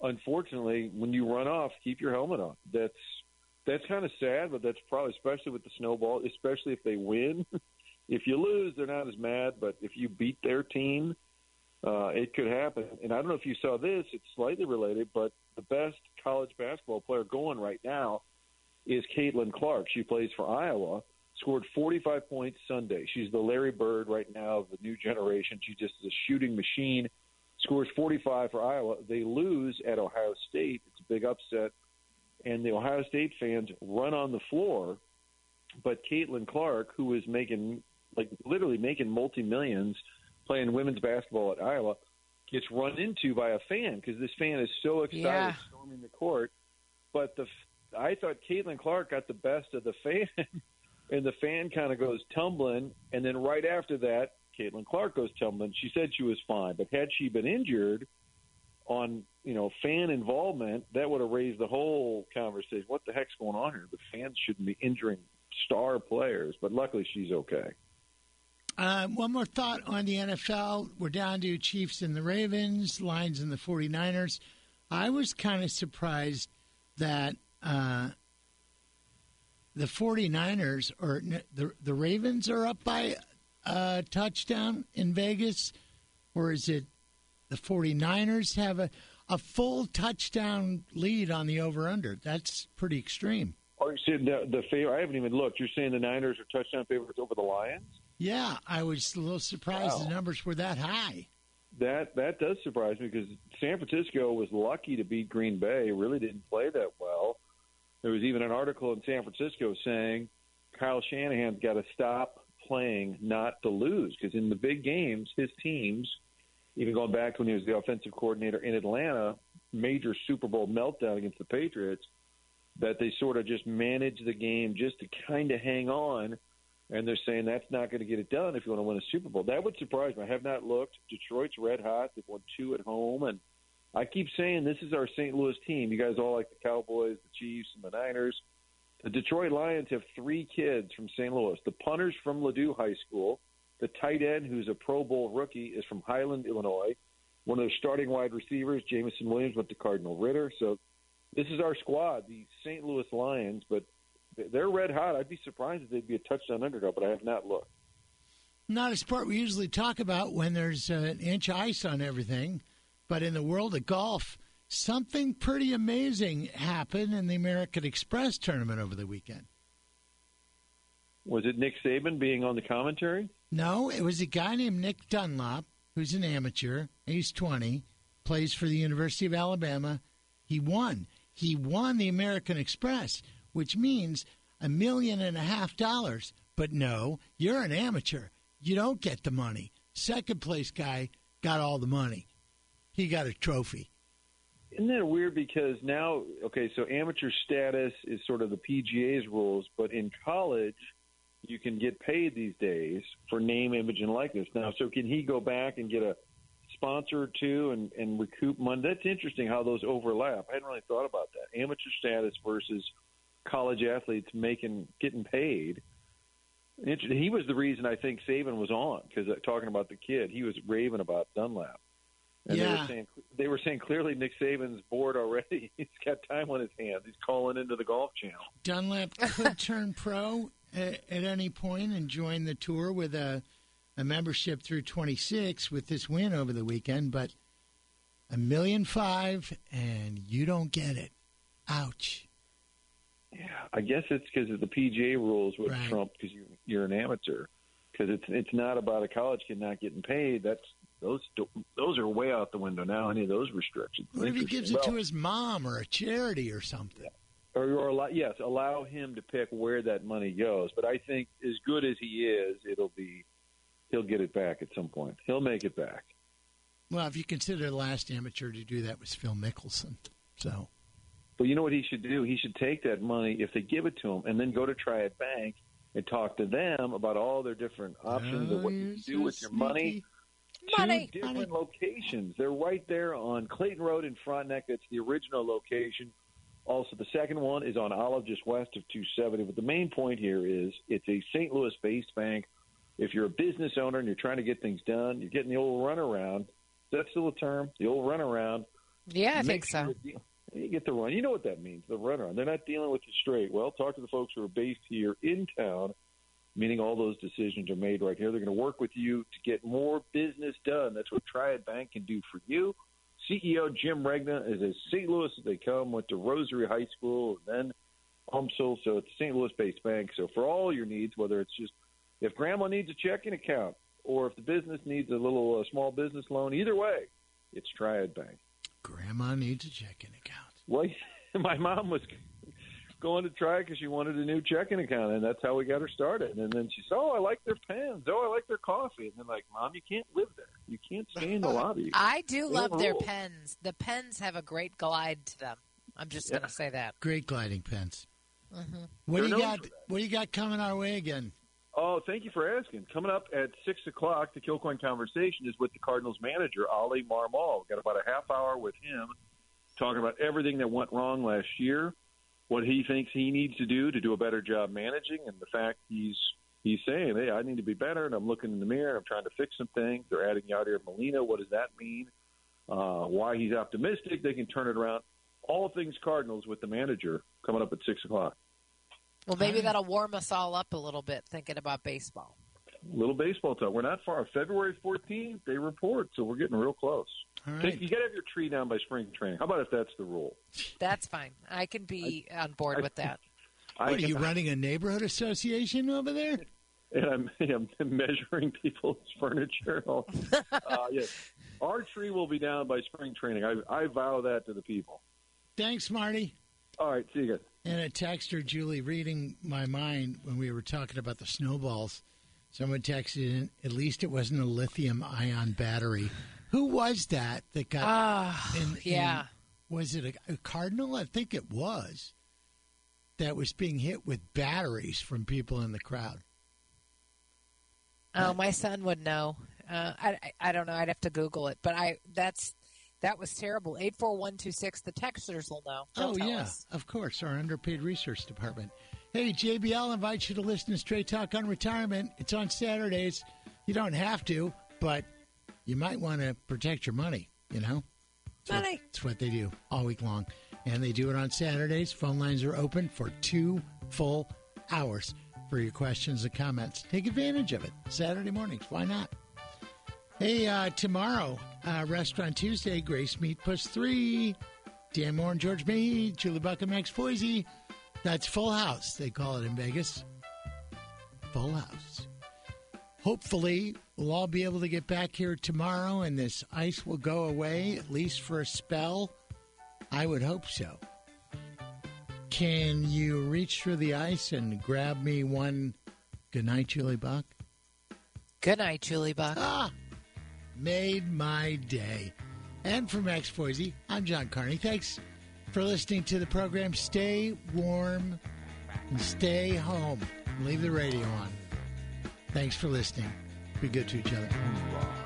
unfortunately, when you run off, keep your helmet on. That's that's kind of sad, but that's probably especially with the snowball, especially if they win. if you lose, they're not as mad, but if you beat their team, uh, it could happen. And I don't know if you saw this; it's slightly related, but the best college basketball player going right now is Caitlin Clark. She plays for Iowa. Scored 45 points Sunday. She's the Larry Bird right now of the new generation. She just is a shooting machine. Scores 45 for Iowa. They lose at Ohio State. It's a big upset, and the Ohio State fans run on the floor. But Caitlin Clark, who is making like literally making multi millions playing women's basketball at Iowa, gets run into by a fan because this fan is so excited Yeah. storming the court. But the I thought Caitlin Clark got the best of the fan, and the fan kind of goes tumbling, and then right after that, Caitlin Clark goes tumbling. She said she was fine, but had she been injured on you know fan involvement, that would have raised the whole conversation. What the heck's going on here? The fans shouldn't be injuring star players, but luckily she's okay. Uh, one more thought on the NFL. We're down to Chiefs and the Ravens, Lions and the 49ers. I was kind of surprised that uh, the 49ers or the, the Ravens are up by a touchdown in Vegas, or is it the 49ers have a, a full touchdown lead on the over under? That's pretty extreme. Oh, you said the, the favor. I haven't even looked. You're saying the Niners are touchdown favorites over the Lions? Yeah, I was a little surprised Wow. the numbers were that high. That that does surprise me because San Francisco was lucky to beat Green Bay. Really didn't play that well. There was even an article in San Francisco saying Kyle Shanahan's got to stop playing not to lose because in the big games, his teams, even going back when he was the offensive coordinator in Atlanta, major Super Bowl meltdown against the Patriots, that they sort of just manage the game just to kind of hang on. And they're saying that's not going to get it done if you want to win a Super Bowl. That would surprise me. I have not looked. Detroit's red hot. They've won two at home, and I keep saying this is our St. Louis team. You guys all like the Cowboys, the Chiefs, and the Niners. The Detroit Lions have three kids from St. Louis. The punter's from Ladue High School. The tight end, who's a Pro Bowl rookie, is from Highland, Illinois. One of their starting wide receivers, Jameson Williams, went to Cardinal Ritter. So this is our squad, the St. Louis Lions. But they're red hot. I'd be surprised if they'd be a touchdown underdog, but I have not looked. Not a sport we usually talk about when there's uh, an inch of ice on everything, but in the world of golf, something pretty amazing happened in the American Express tournament over the weekend. Was it Nick Saban being on the commentary? No, it was a guy named Nick Dunlap, who's an amateur. He's 20, plays for the University of Alabama. He won. He won the American Express, which means a million and a half dollars. But no, you're an amateur. You don't get the money. Second place guy got all the money. He got a trophy. Isn't that weird? Because now, okay, so amateur status is sort of the PGA's rules, but in college, you can get paid these days for name, image, and likeness. Now, so can he go back and get a sponsor or two and, and recoup money? That's interesting how those overlap. I hadn't really thought about that. Amateur status versus college athletes making getting paid. He was the reason I think Saban was on because uh, talking about the kid, he was raving about Dunlap. And they Yeah. were saying they were saying clearly Nick Saban's bored already. He's got time on his hands. He's calling into the golf channel. Dunlap could turn pro at, at any point and join the tour with a, a membership through 26 with this win over the weekend, but a million five and you don't get it. Ouch. Yeah, I guess it's because of the PGA rules with Right. trump because you, you're an amateur. Because it's it's not about a college kid not getting paid. That's those those are way out the window now. Any of those restrictions. What if he gives it Well, to his mom or a charity or something? or, or allow, yes, allow him to pick where that money goes. But I think as good as he is, it'll be he'll get it back at some point. He'll make it back. Well, if you consider the last amateur to do that was Phil Mickelson. So, But you know what he should do? He should take that money if they give it to him, and then go to Triad Bank and talk to them about all their different options of what you can do with your money. Money. Two different locations. They're right there on Clayton Road in Frontenac. That's the original location. Also, the second one is on Olive, just west of 270. But the main point here is it's a St. Louis-based bank. If you're a business owner and you're trying to get things done, you're getting the old runaround. Is that still a term? The old runaround. Yeah, I Make think sure so. You get the run. You know what that means, the runaround. They're not dealing with you straight. Well, talk to the folks who are based here in town meaning all those decisions are made right here. They're going to work with you to get more business done. That's what Triad Bank can do for you. CEO Jim Regna is as St. Louis as they come, went to Rosary High School and then UMSL, so it's a St. Louis based bank. So for all your needs, whether it's just if grandma needs a checking account or if the business needs a little uh, small business loan, either way, it's Triad Bank. Grandma needs a checking account. Well, my mom was going to try because she wanted a new checking account, and that's how we got her started. And then she said, "Oh, I like their pens. Oh, I like their coffee." And then like, "Mom, you can't live there. You can't stay in the lobby." I do They love have their rules. pens. The pens have a great glide to them. I'm just going to say that. Great gliding pens. hmm What do They're you got? What do you got coming our way again? Oh, thank you for asking. Coming up at six o'clock, the Kilcoyne conversation is with the Cardinals manager Oli Marmol. We've got about a half hour with him, talking about everything that went wrong last year, what he thinks he needs to do to do a better job managing, and the fact he's he's saying, "Hey, I need to be better," and I'm looking in the mirror. I'm trying to fix some things. They're adding Yadier Molina. What does that mean? Uh, why he's optimistic they can turn it around. All things Cardinals with the manager coming up at six o'clock. Well, maybe that'll warm us all up a little bit thinking about baseball. Little baseball talk. We're not far. February 14th, they report, so we're getting real close. All Take- You got to have your tree down by spring training. How about if that's the rule? That's fine. I can be on board I- with that. I What, are you can- running a neighborhood association over there? And I'm, I'm measuring people's furniture. uh, yes. Our tree will be down by spring training. I, I vow that to the people. Thanks, Marty. All right, see you guys. And a texter, Julie, reading my mind when we were talking about the snowballs. Someone texted in, at least it wasn't a lithium ion battery. Who was that that got. Ah, in- yeah. in- was it a, a Cardinal? I think it was. That was being hit with batteries from people in the crowd. Oh, my son would know. Uh, I, I don't know. I'd have to Google it. But I that's that was terrible. Eight four one two six. The texters will know. They'll oh, yeah, us. of course, our underpaid research department. Hey, JBL invites you to listen to Straight Talk on Retirement. It's on Saturdays. You don't have to, but you might want to protect your money, you know? It's what- Money. It's what they do all week long. And they do it on Saturdays. Phone lines are open for two full hours for your questions and comments. Take advantage of it. Saturday mornings. Why not? Hey, uh, tomorrow, uh, Restaurant Tuesday, Grace Meat Puss 3, Dan Moore and George May, Julie Buck and Max Foisey. That's Full House, they call it in Vegas. Full House. Hopefully, we'll all be able to get back here tomorrow and this ice will go away, at least for a spell. I would hope so. Can you reach through the ice and grab me one? Good night, Julie Buck. Good night, Julie Buck. Ah, made my day. And for Max Foisey, I'm John Carney. Thanks for listening to the program. Stay warm and stay home. Leave the radio on. Thanks for listening. Be good to each other.